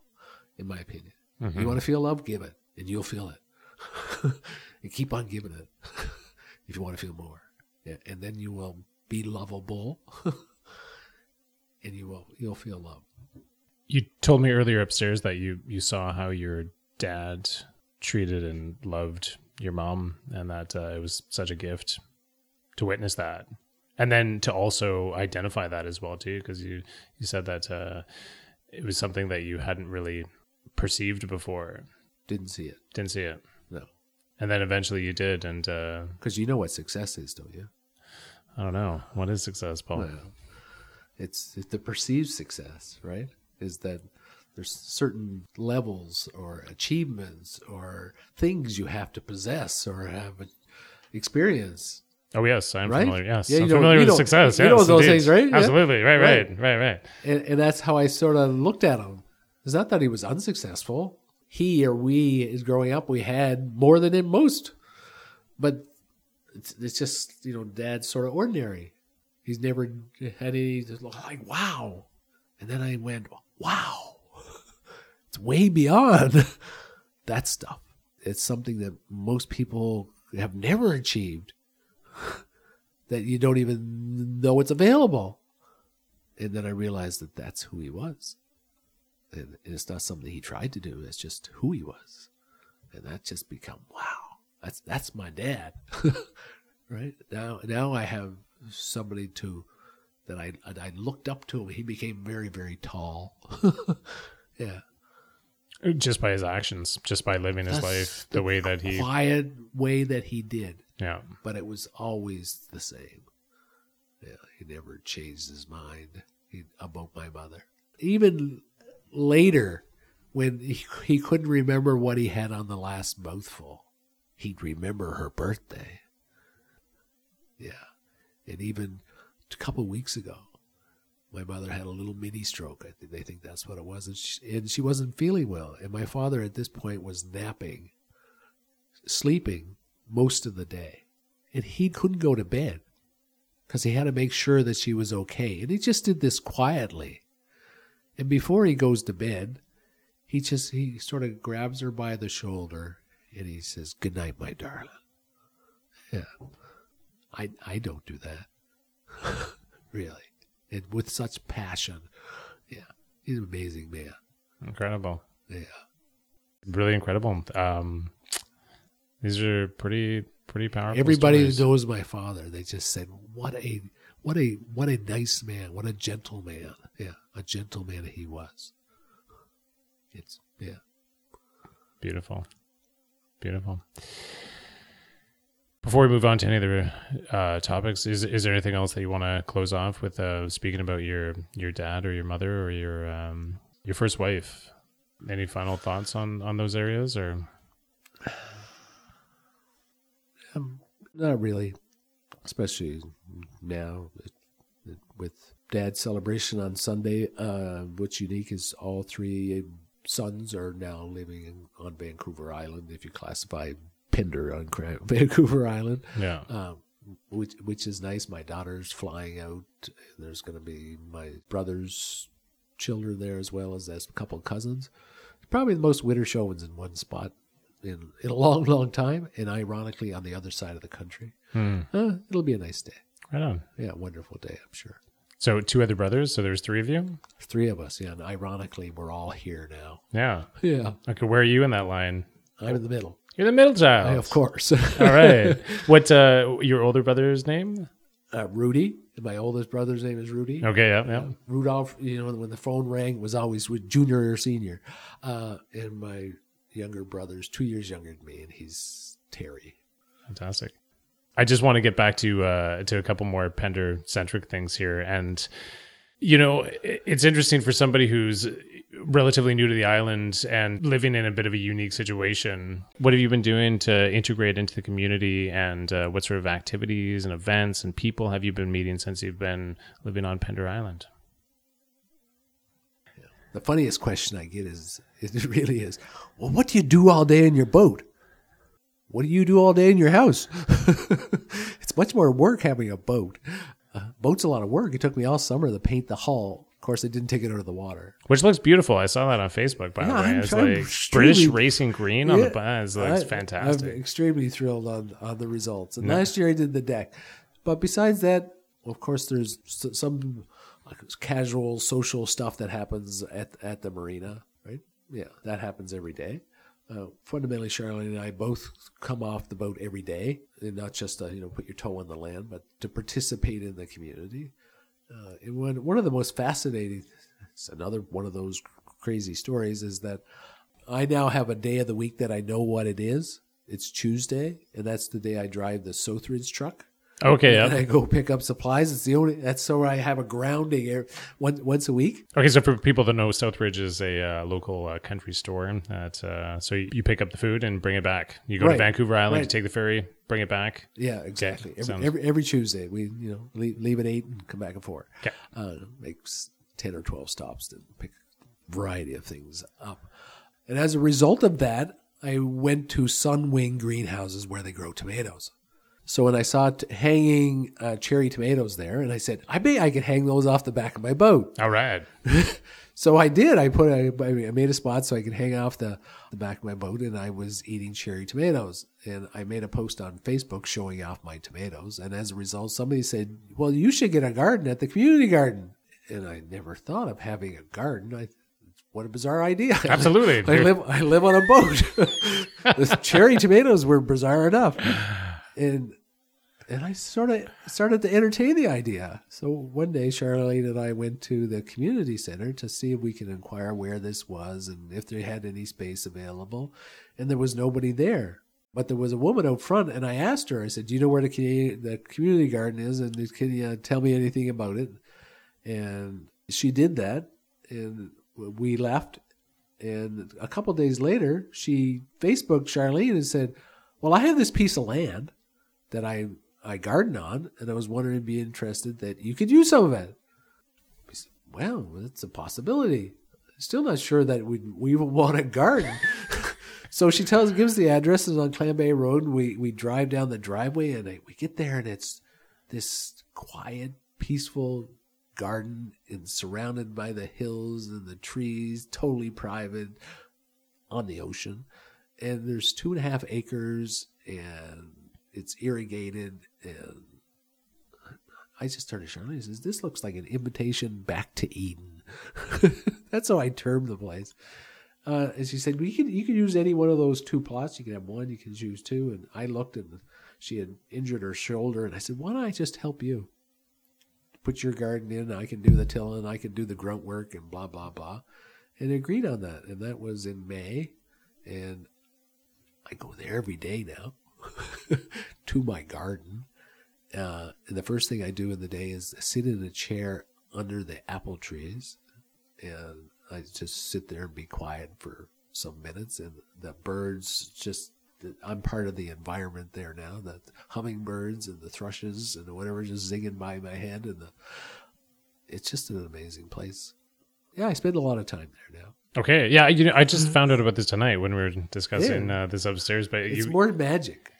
in my opinion. Mm-hmm. You want to feel love, give it, and you'll feel it. and keep on giving it if you want to feel more. Yeah, and then you will be lovable and you will you'll feel love you told me earlier upstairs that you you saw how your dad treated and loved your mom and that uh, it was such a gift to witness that and then to also identify that as well too because you you said that uh, it was something that you hadn't really perceived before didn't see it didn't see it no and then eventually you did and because uh, you know what success is don't you I don't know. What is success, Paul? Well, it's, it's the perceived success, right? Is that there's certain levels or achievements or things you have to possess or have experience. Oh yes, I'm right? familiar. Yes, yeah, I'm familiar with success. You yes, know those indeed. things, right? Absolutely, right, right, right, right. right. And, and that's how I sort of looked at him. It's not that he was unsuccessful. He or we, is growing up, we had more than in most, but it's, it's just you know dad's sort of ordinary he's never had any like oh, wow and then i went wow it's way beyond that stuff it's something that most people have never achieved that you don't even know it's available and then i realized that that's who he was and it's not something he tried to do it's just who he was and that just become wow that's that's my dad, right now. Now I have somebody to that I I looked up to him. He became very very tall. yeah, just by his actions, just by living his That's life the, the way that he quiet way that he did. Yeah, but it was always the same. Yeah, he never changed his mind he, about my mother. Even later, when he, he couldn't remember what he had on the last mouthful, he'd remember her birthday. Yeah. And even a couple weeks ago, my mother had a little mini stroke. I think they think that's what it was. And she, and she wasn't feeling well. And my father at this point was napping, sleeping most of the day. And he couldn't go to bed because he had to make sure that she was okay. And he just did this quietly. And before he goes to bed, he just he sort of grabs her by the shoulder and he says, "Good night, my darling." Yeah, I I don't do that, really, and with such passion. Yeah, he's an amazing man. Incredible. Yeah, really incredible. Um, these are pretty pretty powerful. Everybody stories. who knows my father, they just said, "What a what a what a nice man, what a gentleman." Yeah, a gentleman he was. It's yeah. Beautiful. Beautiful. Before we move on to any other uh, topics, is is there anything else that you want to close off with? Uh, speaking about your your dad or your mother or your um, your first wife, any final thoughts on on those areas or? Um, not really. especially now with dad's celebration on Sunday. Uh, what's unique is all three sons are now living in, on Vancouver Island, if you classify Pender on Vancouver Island. Yeah. Um, which which is nice. My daughter's flying out. There's going to be my brother's children there as well as a couple of cousins. Probably the most Widdershovens in one spot in in a long, long time, and ironically on the other side of the country. Hmm. Uh, it'll be a nice day. Right on. Yeah, wonderful day, I'm sure. So two other brothers. So there's three of you. Three of us, yeah. And ironically, we're all here now. Yeah. Yeah, Okay. Where are you in that line? I'm in the middle. You're the middle child. of course. All right. What uh your older brother's name? uh, Rudy, my oldest brother's name is Rudy. Okay. Yeah. Yeah. Rudolph, you know, when the phone rang, was always with junior or senior. Uh, and my younger brother's two years younger than me, and he's Terry. Fantastic. I just want to get back to uh, to a couple more Pender centric things here, and you know, it's interesting for somebody who's relatively new to the island and living in a bit of a unique situation. What have you been doing to integrate into the community, and uh, what sort of activities and events and people have you been meeting since you've been living on Pender Island? The funniest question I get is, it really is, well, what do you do all day in your boat? What do you do all day in your house? it's much more work having a boat. Uh, boat's a lot of work. It took me all summer to paint the hull. Of course, they didn't take it out of the water. Which looks beautiful. I saw that on Facebook, by Yeah, the way. It's like British racing green on Yeah, the bus. It's looks I- fantastic. I'm extremely thrilled on, on the results. And Yeah. last year I did the deck. But besides that, of course, there's some like casual social stuff that happens at, at the marina, right? Yeah, that happens every day. Uh, fundamentally, Charlene and I both come off the boat every day, and not just to, you know put your toe on the land, but to participate in the community. Uh, one one of the most fascinating, it's another one of those crazy stories is that I now have a day of the week that I know what it is. It's Tuesday, and that's the day I drive the Southridge truck. Okay, yeah. I go pick up supplies. It's the only. That's so I have a grounding every, once once a week. Okay, so for people that know, Southridge is a uh, local uh, country store. That uh, so you, pick up the food and bring it back. You go Right, to Vancouver Island, you take the ferry, bring it back. Yeah, exactly. Every, sounds- every every Tuesday, we you know leave, leave at eight and come back at four. Okay. Uh, makes ten or twelve stops to pick a variety of things up. And as a result of that, I went to Sunwing greenhouses where they grow tomatoes. So when I saw t- hanging uh, cherry tomatoes there, and I said, I bet I could hang those off the back of my boat. All right. So I did. I put a, I made a spot so I could hang off the, the back of my boat, and I was eating cherry tomatoes. And I made a post on Facebook showing off my tomatoes. And as a result, somebody said, "Well, you should get a garden at the community garden." And I never thought of having a garden. I, what a bizarre idea! Absolutely. I live I live on a boat. the cherry tomatoes were bizarre enough, and and I sort of started to entertain the idea. So one day, Charlene and I went to the community center to see if we could inquire where this was and if they had any space available, and there was nobody there. But there was a woman out front, and I asked her. I said, "Do you know where the community, the community garden is? And can you tell me anything about it?" And she did that, and we left. And a couple days later, she Facebooked Charlene and said, "Well, I have this piece of land that I I garden on, and I was wondering, be interested that you could use some of it." We said, well, it's a possibility. Still not sure that we we want a garden. so she tells gives the address is on Clam Bay Road, we we drive down the driveway, and I, we get there, and it's this quiet, peaceful garden and surrounded by the hills and the trees, totally private on the ocean. And there's two and a half acres and it's irrigated and I just turned to Charlene and says, This looks like an invitation back to Eden. That's how I termed the place. Uh, and she said, well, you can you can use any one of those two plots. You can have one, you can choose two. And I looked and she had injured her shoulder, and I said, Why don't I just help you? Put your garden in, I can do the tilling, I can do the grunt work and blah blah blah. And agreed on that. And that was in May. And I go there every day now to my garden. Uh, and the first thing I do in the day is sit in a chair under the apple trees, and I just sit there and be quiet for some minutes. And the birds just I'm part of the environment there now. The hummingbirds and the thrushes and whatever just zinging by my head, and the it's just an amazing place. Yeah, I spend a lot of time there now. Okay, yeah, you know, I just found out about this tonight when we were discussing uh, this upstairs. But It's you, more magic.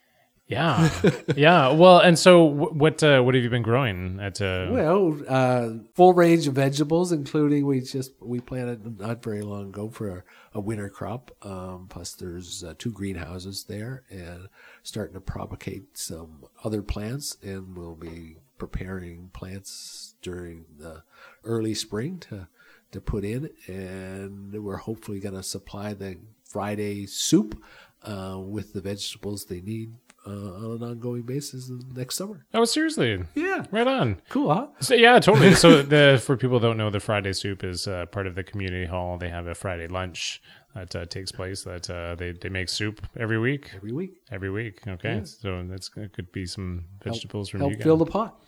Yeah, yeah. Well, and so wh- what? Uh, what have you been growing at? Uh, Well, uh, full range of vegetables, including we just we planted not very long ago for a, a winter crop. Um, plus, there's uh, two greenhouses there, and starting to propagate some other plants, and we'll be preparing plants during the early spring to to put in, and we're hopefully going to supply the Friday soup uh, with the vegetables they need uh, on an ongoing basis next summer. oh, seriously? Yeah, Right on. cool, huh? So yeah, totally. So the for people who don't know, the Friday soup is uh, part of the community hall. They have a Friday lunch that uh, takes place. That uh, they they make soup every week. Every week. Every week. Okay, so that's it could be some vegetables from help you guys. fill the pot.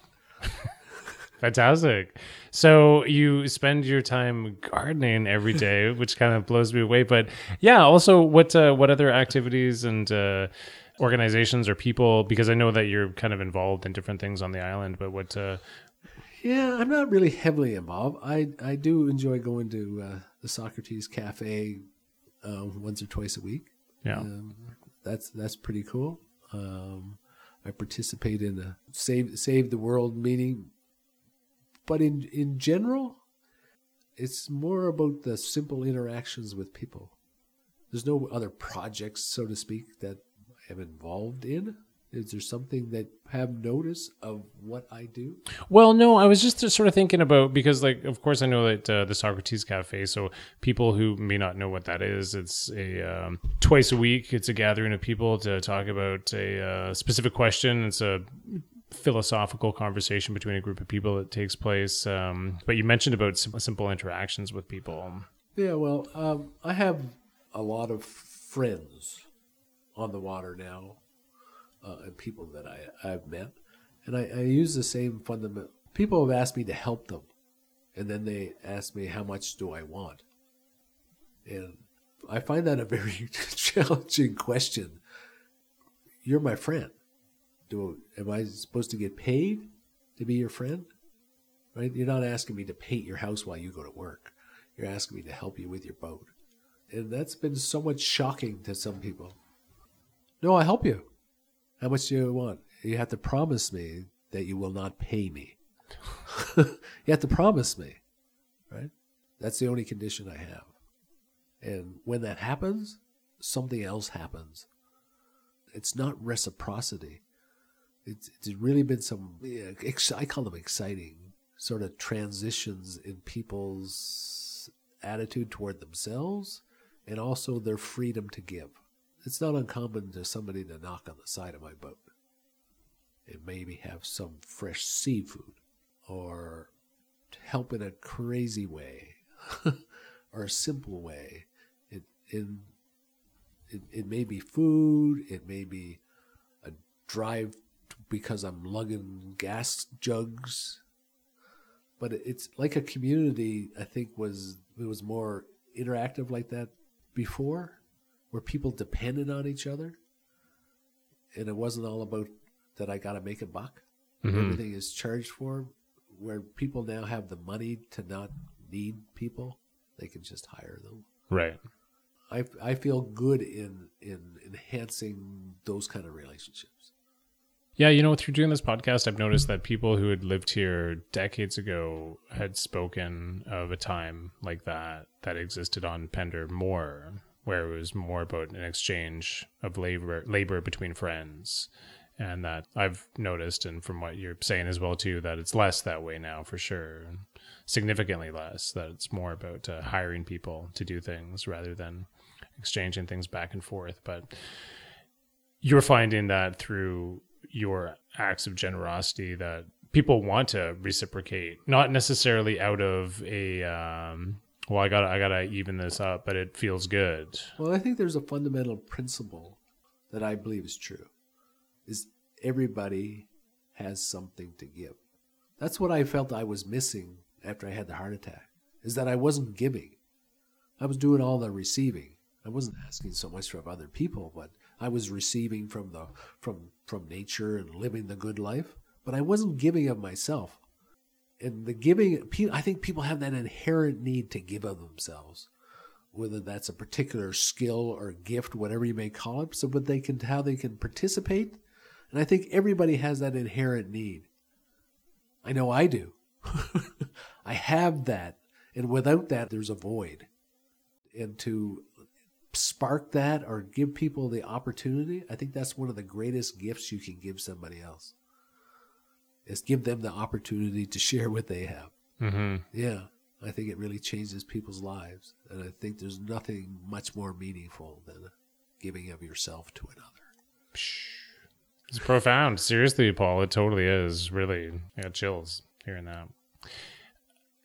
Fantastic. So you spend your time gardening every day, which kind of blows me away. But yeah, also what uh, what other activities and uh, organizations or people? Because I know that you're kind of involved in different things on the island. But what? Uh, Yeah, I'm not really heavily involved. I I do enjoy going to uh, the Socrates Cafe uh, once or twice a week. yeah. Um, that's that's pretty cool. Um, I participate in a save save the world meeting, but in in general, it's more about the simple interactions with people. There's no other projects, so to speak, that I'm involved in. Is there something that have notice of what I do? Well, no, I was just sort of thinking about because, like, of course, I know that uh, the Socrates Cafe. So, people who may not know what that is, it's a um, twice a week. It's a gathering of people to talk about a uh, specific question. It's a philosophical conversation between a group of people that takes place. Um, but you mentioned about sim- simple interactions with people. Yeah, well, um, I have a lot of friends on the water now, uh, and people that I, I've met, and I, I use the same fundamental. People have asked me to help them, and then they ask me how much do I want, and I find that a very challenging question. You're my friend. Do am I supposed to get paid to be your friend? Right? You're not asking me to paint your house while you go to work. You're asking me to help you with your boat. And that's been so much shocking to some people. No, I'll help you. How much do you want? You have to promise me that you will not pay me. you have to promise me, right? That's the only condition I have. And when that happens, something else happens. It's not reciprocity. It's, it's really been some, I call them exciting sort of transitions in people's attitude toward themselves and also their freedom to give. It's not uncommon to somebody to knock on the side of my boat and maybe have some fresh seafood or help in a crazy way or a simple way. It, in, it, it may be food, it may be a drive because I'm lugging gas jugs but it's like a community i think was it was more interactive like that before where people depended on each other and it wasn't all about that i gotta make a buck. Mm-hmm. Everything is charged for where people now have the money to not need people they can just hire them. Right. i, I feel good in in enhancing those kind of relationships. Yeah, you know, through doing this podcast, I've noticed that people who had lived here decades ago had spoken of a time like that that existed on Pender more, where it was more about an exchange of labor labor between friends. And that I've noticed, and from what you're saying as well too, that it's less that way now for sure, significantly less. That it's more about uh, hiring people to do things rather than exchanging things back and forth. But you're finding that through your acts of generosity that people want to reciprocate not necessarily out of a um well i gotta i gotta even this up but it feels good Well, I think there's a fundamental principle that I believe is true. Is everybody has something to give. That's what I felt I was missing after I had the heart attack. Is that I wasn't giving. I was doing all the receiving. I wasn't asking so much from other people, but I was receiving from the from from nature and living the good life, but I wasn't giving of myself. And the giving, I think people have that inherent need to give of themselves, whether that's a particular skill or gift, whatever you may call it. So, but they can how they can participate, and I think everybody has that inherent need. I know I do. I have that, and without that, there's a void. And to spark that or give people the opportunity, I think that's one of the greatest gifts you can give somebody else. Is give them the opportunity to share what they have. Mm-hmm. Yeah, I think it really changes people's lives, and I think there's nothing much more meaningful than giving of yourself to another. It's profound. Seriously, Paul, it totally is. Really, I got chills hearing that.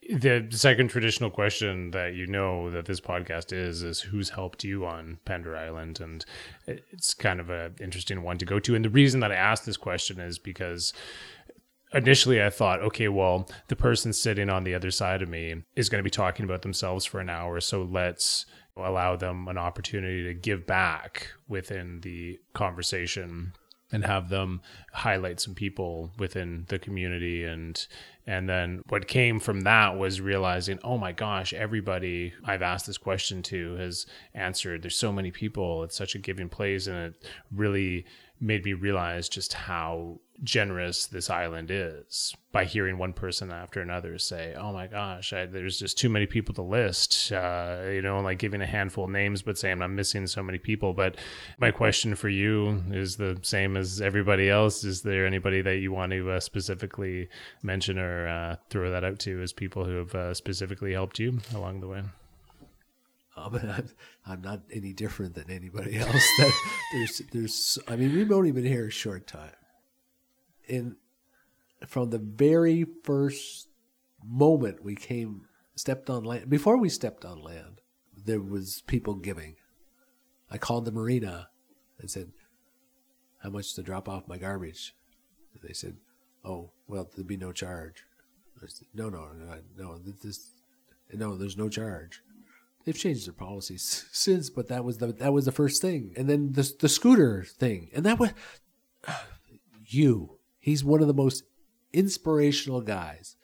The second traditional question that you know that this podcast is is who's helped you on Pender Island, and it's kind of an interesting one to go to. And the reason that I asked this question is because initially I thought, okay, well, the person sitting on the other side of me is going to be talking about themselves for an hour, so let's allow them an opportunity to give back within the conversation and have them highlight some people within the community. And and then what came from that was realizing oh my gosh everybody i've asked this question to has answered. There's so many people. It's such a giving place and it really made me realize just how generous this island is by hearing one person after another say, "Oh my gosh, I, there's just too many people to list." Uh, you know, like giving a handful of names, but saying I'm missing so many people. But my question for you is the same as everybody else: Is there anybody that you want to uh, specifically mention or uh, throw that out to as people who have uh, specifically helped you along the way? Um, I'm, I'm not any different than anybody else. That there's, there's. I mean, we've only been here a short time, and from the very first moment we came, stepped on land. Before we stepped on land, there was people giving. I called the marina and said, "How much to drop off my garbage?" And they said, "Oh, well, there'd be no charge." I said, "No, no, no, no. This, no, there's no charge." They've changed their policies since, but that was the that was the first thing, and then the the scooter thing, and that was Hugh. He's one of the most inspirational guys,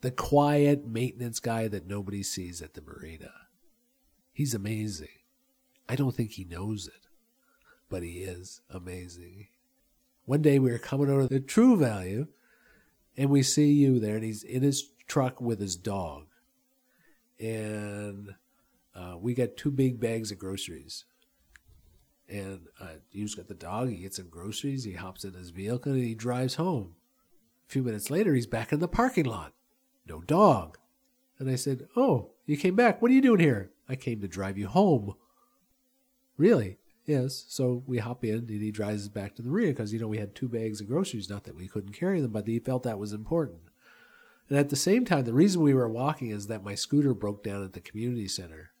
the quiet maintenance guy that nobody sees at the marina. He's amazing. I don't think he knows it, but he is amazing. One day we were coming over the True Value, and we see Hugh there, and he's in his truck with his dog, and uh, we got two big bags of groceries. And uh, he's got the dog. He gets some groceries. He hops in his vehicle and he drives home. A few minutes later, he's back in the parking lot. No dog. And I said, Oh, you came back. What are you doing here? I came to drive you home. Really? Yes. So we hop in and he drives us back to the rear because, you know, we had two bags of groceries. Not that we couldn't carry them, but he felt that was important. And at the same time, the reason we were walking is that my scooter broke down at the community center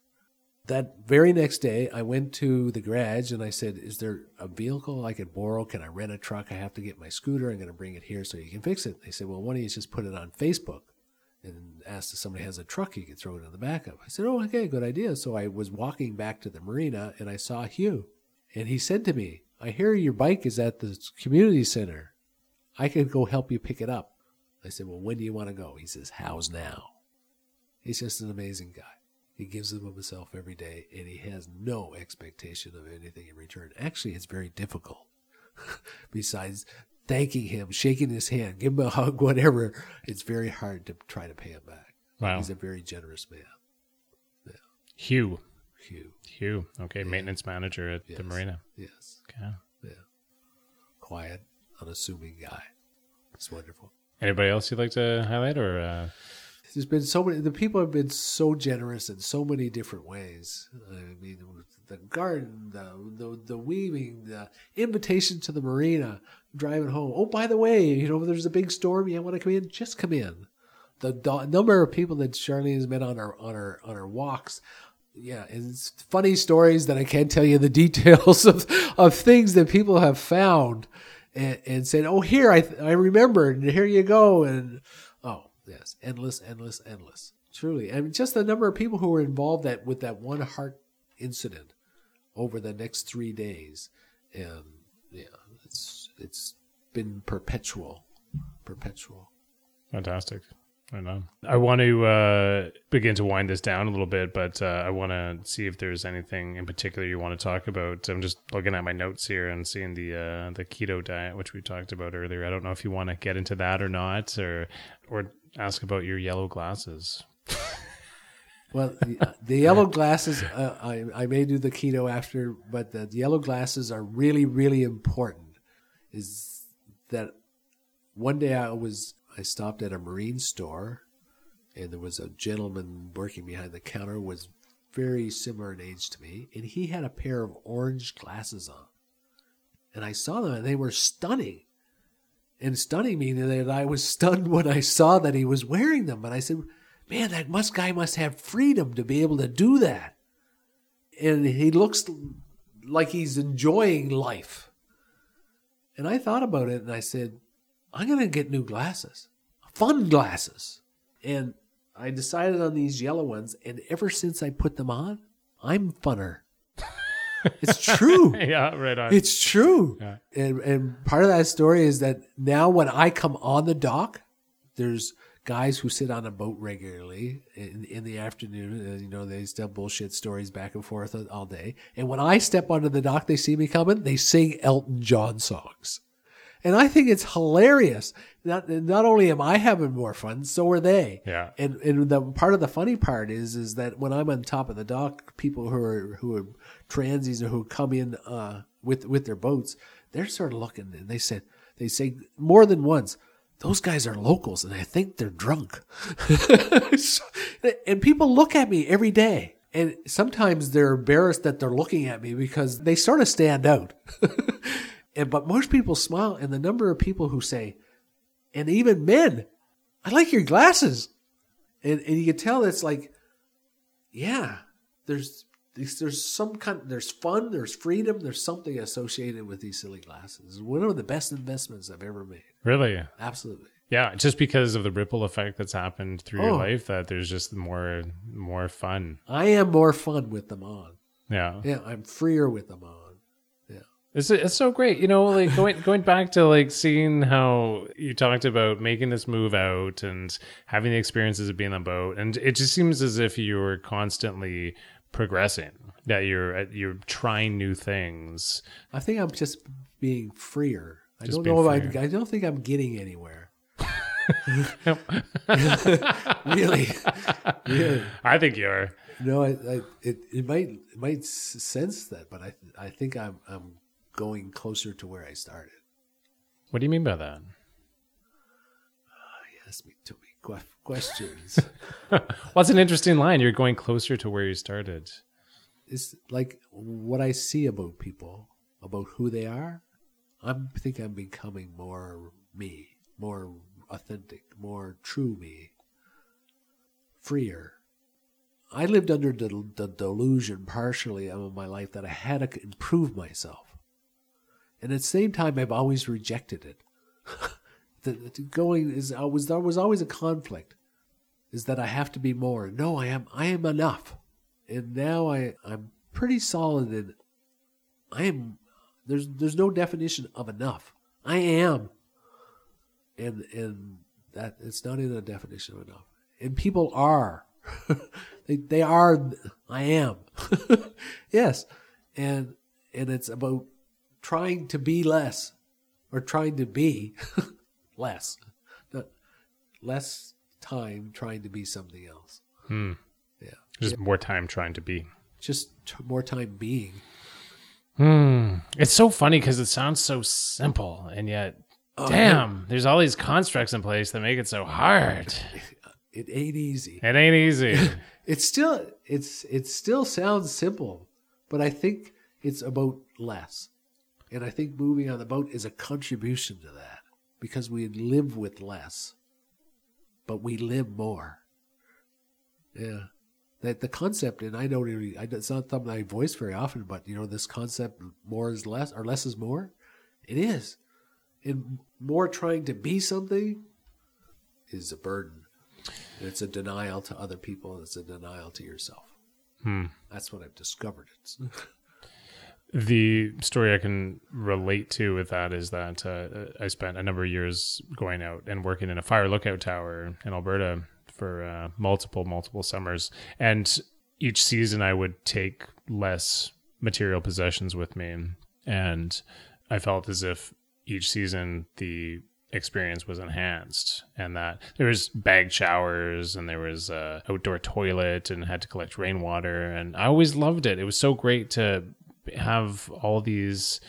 that very next day, I went to the garage and I said, Is there a vehicle I could borrow? Can I rent a truck? I have to get my scooter. I'm going to bring it here so you can fix it. They said, Well, why don't you just put it on Facebook and ask if somebody has a truck you could throw it in the back of? I said, Oh, okay, good idea. So I was walking back to the marina and I saw Hugh. And he said to me, I hear your bike is at the community center. I could go help you pick it up. I said, Well, when do you want to go? He says, How's now? He's just an amazing guy. He gives them of himself every day, and he has no expectation of anything in return. Actually, it's very difficult. Besides thanking him, shaking his hand, give him a hug, whatever, it's very hard to try to pay him back. Wow. He's a very generous man. Yeah. Hugh. Hugh. Hugh. Okay. Yeah. Maintenance manager at yes. the marina. Yes. Okay. Yeah. Quiet, unassuming guy. It's wonderful. Anybody else you'd like to highlight or? Uh there's been so many the people have been so generous in so many different ways. I mean the garden the the, the weaving the invitation to the marina driving home. Oh by the way you know there's a big storm you want to come in? Just come in. The, number of people that charlene has met on our on our on our walks. Yeah, it's funny stories that I can't tell you the details of, of things that people have found and, and said, "Oh, here I I remembered, and here you go." And Yes, endless, endless, endless. Truly, I and just the number of people who were involved that with that one heart incident over the next three days, and yeah, it's it's been perpetual, perpetual. Fantastic. I know. I want to uh, begin to wind this down a little bit, but uh, I want to see if there's anything in particular you want to talk about. I'm just looking at my notes here and seeing the uh, the keto diet, which we talked about earlier. I don't know if you want to get into that or not, or or ask about your yellow glasses. Well, the, the yellow glasses, uh, I, I may do the keto after, but the yellow glasses are really, really important. Is that one day I was, I stopped at a marine store and there was a gentleman working behind the counter was very similar in age to me and he had a pair of orange glasses on. And I saw them and they were stunning. And stunning me that I was stunned when I saw that he was wearing them. And I said, man, that must guy must have freedom to be able to do that. And he looks like he's enjoying life. And I thought about it and I said, I'm to get new glasses, fun glasses. And I decided on these yellow ones. And ever since I put them on, I'm funner. It's true. yeah, right on. It's true. Yeah. And and part of that story is that now when I come on the dock, there's guys who sit on a boat regularly in, in the afternoon. And, you know, they tell bullshit stories back and forth all day. And when I step onto the dock, they see me coming, they sing Elton John songs. And I think it's hilarious. Not, not only am I having more fun, so are they. Yeah. And and the part of the funny part is is that when I'm on top of the dock, people who are who are transies or who come in uh, with with their boats, they're sort of looking and they said they say more than once, those guys are locals and I think they're drunk. So- and people look at me every day. And sometimes they're embarrassed that they're looking at me because they sort of stand out. and but most people smile and the number of people who say, and even men, I like your glasses. And and you can tell it's like, yeah, there's there's there's some kind there's fun, there's freedom, there's something associated with these silly glasses. One of the best investments I've ever made. really? Absolutely. Yeah, just because of the ripple effect that's happened through your Oh. life, that there's just more more fun. I am more fun with them on. Yeah. Yeah, I'm freer with them on. Yeah. It's it's so great, you know, like going going back to like seeing how you talked about making this move out and having the experiences of being on a boat, and it just seems as if you were constantly progressing, that you're uh, you're trying new things. I think I'm just being freer. I Just don't know if freer. I I don't think I'm getting anywhere. really, really. I think you're. No, I, I, it it might it might sense that, but I I think I'm I'm going closer to where I started. What do you mean by that? Ah, you asked me too many questions. Well, that's an interesting line. You're going closer to where you started. it's like what I see about people, about who they are. I think I'm becoming more me, more authentic, more true me, freer. I lived under the, the delusion partially of my life that I had to improve myself. And at the same time, I've always rejected it. going is I was there was always a conflict. Is that I have to be more? No, I am. I am enough and now I I'm pretty solid in I am there's there's no definition of enough. I am. And and that it's not in a definition of enough. And people are. they they are I am. yes. And and it's about trying to be less or trying to be less. Not less time trying to be something else. Hmm. Yeah. Just more time trying to be. Just t- more time being. Hmm. It's so funny because it sounds so simple, and yet, Oh, damn, there's all these constructs in place that make it so hard. It ain't easy. It ain't easy. It's still it's it still sounds simple, but I think it's about less. And I think moving on the boat is a contribution to that because we live with less, but we live more. Yeah. That the concept, and I don't really, I, it's not something I voice very often, but you know, this concept, more is less, or less is more, it is. And more trying to be something is a burden. And it's a denial to other people, and it's a denial to yourself. Hmm. That's what I've discovered. The story I can relate to with that is that uh, I spent a number of years going out and working in a fire lookout tower in Alberta for uh, multiple, multiple summers. And each season I would take less material possessions with me. And I felt as if each season the experience was enhanced and that there was bag showers and there was a outdoor toilet and had to collect rainwater and i always loved it it was so great to have all these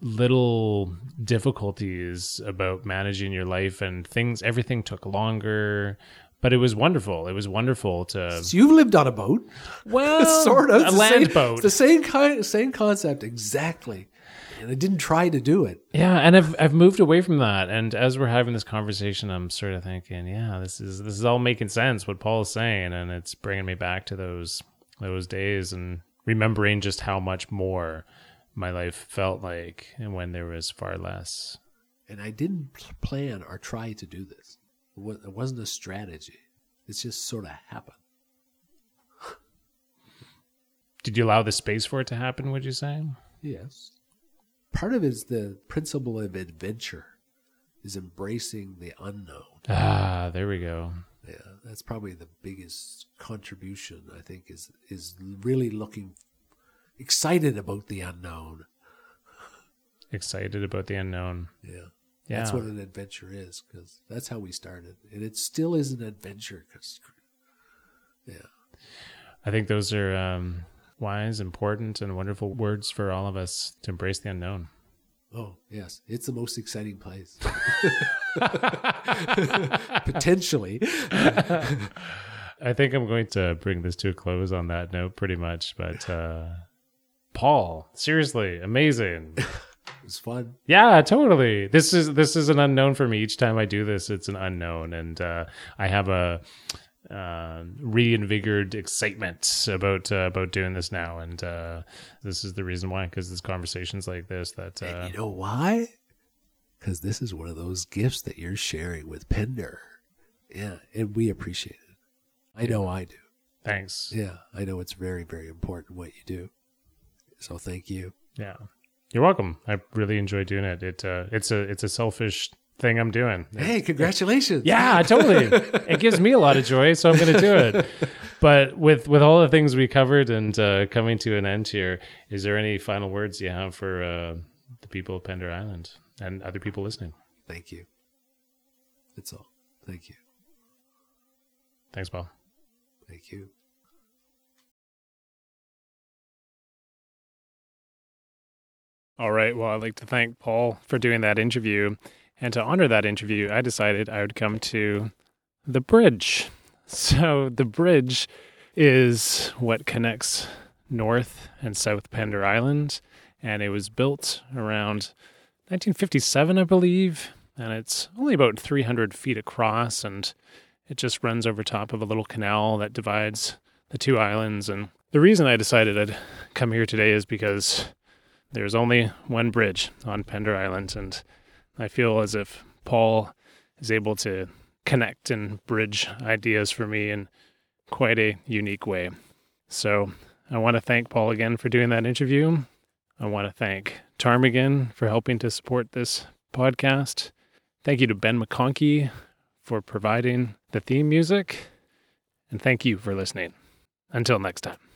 little difficulties about managing your life and things everything took longer but it was wonderful it was wonderful to So you've lived on a boat, well sort of a land same, boat the same kind, same concept exactly. And I didn't try to do it. Yeah, and I've I've moved away from that. And as we're having this conversation, I'm sort of thinking, yeah, this is this is all making sense what Paul is saying, and it's bringing me back to those those days and remembering just how much more my life felt like, and when there was far less. And I didn't plan or try to do this. It wasn't a strategy. It just sort of happened. Did you allow the space for it to happen? Would you say? Yes. Part of it is the principle of adventure, is embracing the unknown. Ah, there we go. That's probably the biggest contribution. I think is is really looking excited about the unknown. Excited about the unknown. Yeah, Yeah, that's what an adventure is because that's how we started, and it still is an adventure. Cause, yeah, I think those are um, wise, important, and wonderful words for all of us to embrace the unknown. Oh yes, it's the most exciting place. Potentially, I think I'm going to bring this to a close on that note, pretty much. But uh, Paul, seriously, amazing. it was fun. Yeah, totally. This is this is an unknown for me. Each time I do this, it's an unknown, and uh, I have a uh, reinvigorated excitement about uh, about doing this now. And uh, this is the reason why, because there's conversations like this that uh, And you know why? Because this is one of those gifts that you're sharing with Pender. Yeah, and we appreciate it. I know I do. thanks. Yeah, I know it's very, very important what you do. So thank you. Yeah, you're welcome. I really enjoy doing it. It uh, it's a it's a selfish thing I'm doing. Hey, congratulations. Yeah, totally. it gives me a lot of joy, so I'm going to do it. But with with all the things we covered and uh, coming to an end here, is there any final words you have for uh, the people of Pender Island and other people listening? Thank you. That's all. Thank you. Thanks, Paul. Thank you. All right. Well, I'd like to thank Paul for doing that interview. And to honor that interview, I decided I would come to the bridge. So, the bridge is what connects North and South Pender Island. And it was built around 1957, I believe. And it's only about 300 feet across. And it just runs over top of a little canal that divides the two islands. And the reason I decided I'd come here today is because there's only one bridge on Pender Island, and I feel as if Paul is able to connect and bridge ideas for me in quite a unique way. So I want to thank Paul again for doing that interview. I want to thank Ptarmigan for helping to support this podcast. Thank you to Ben McConkey for providing the theme music. And thank you for listening. Until next time.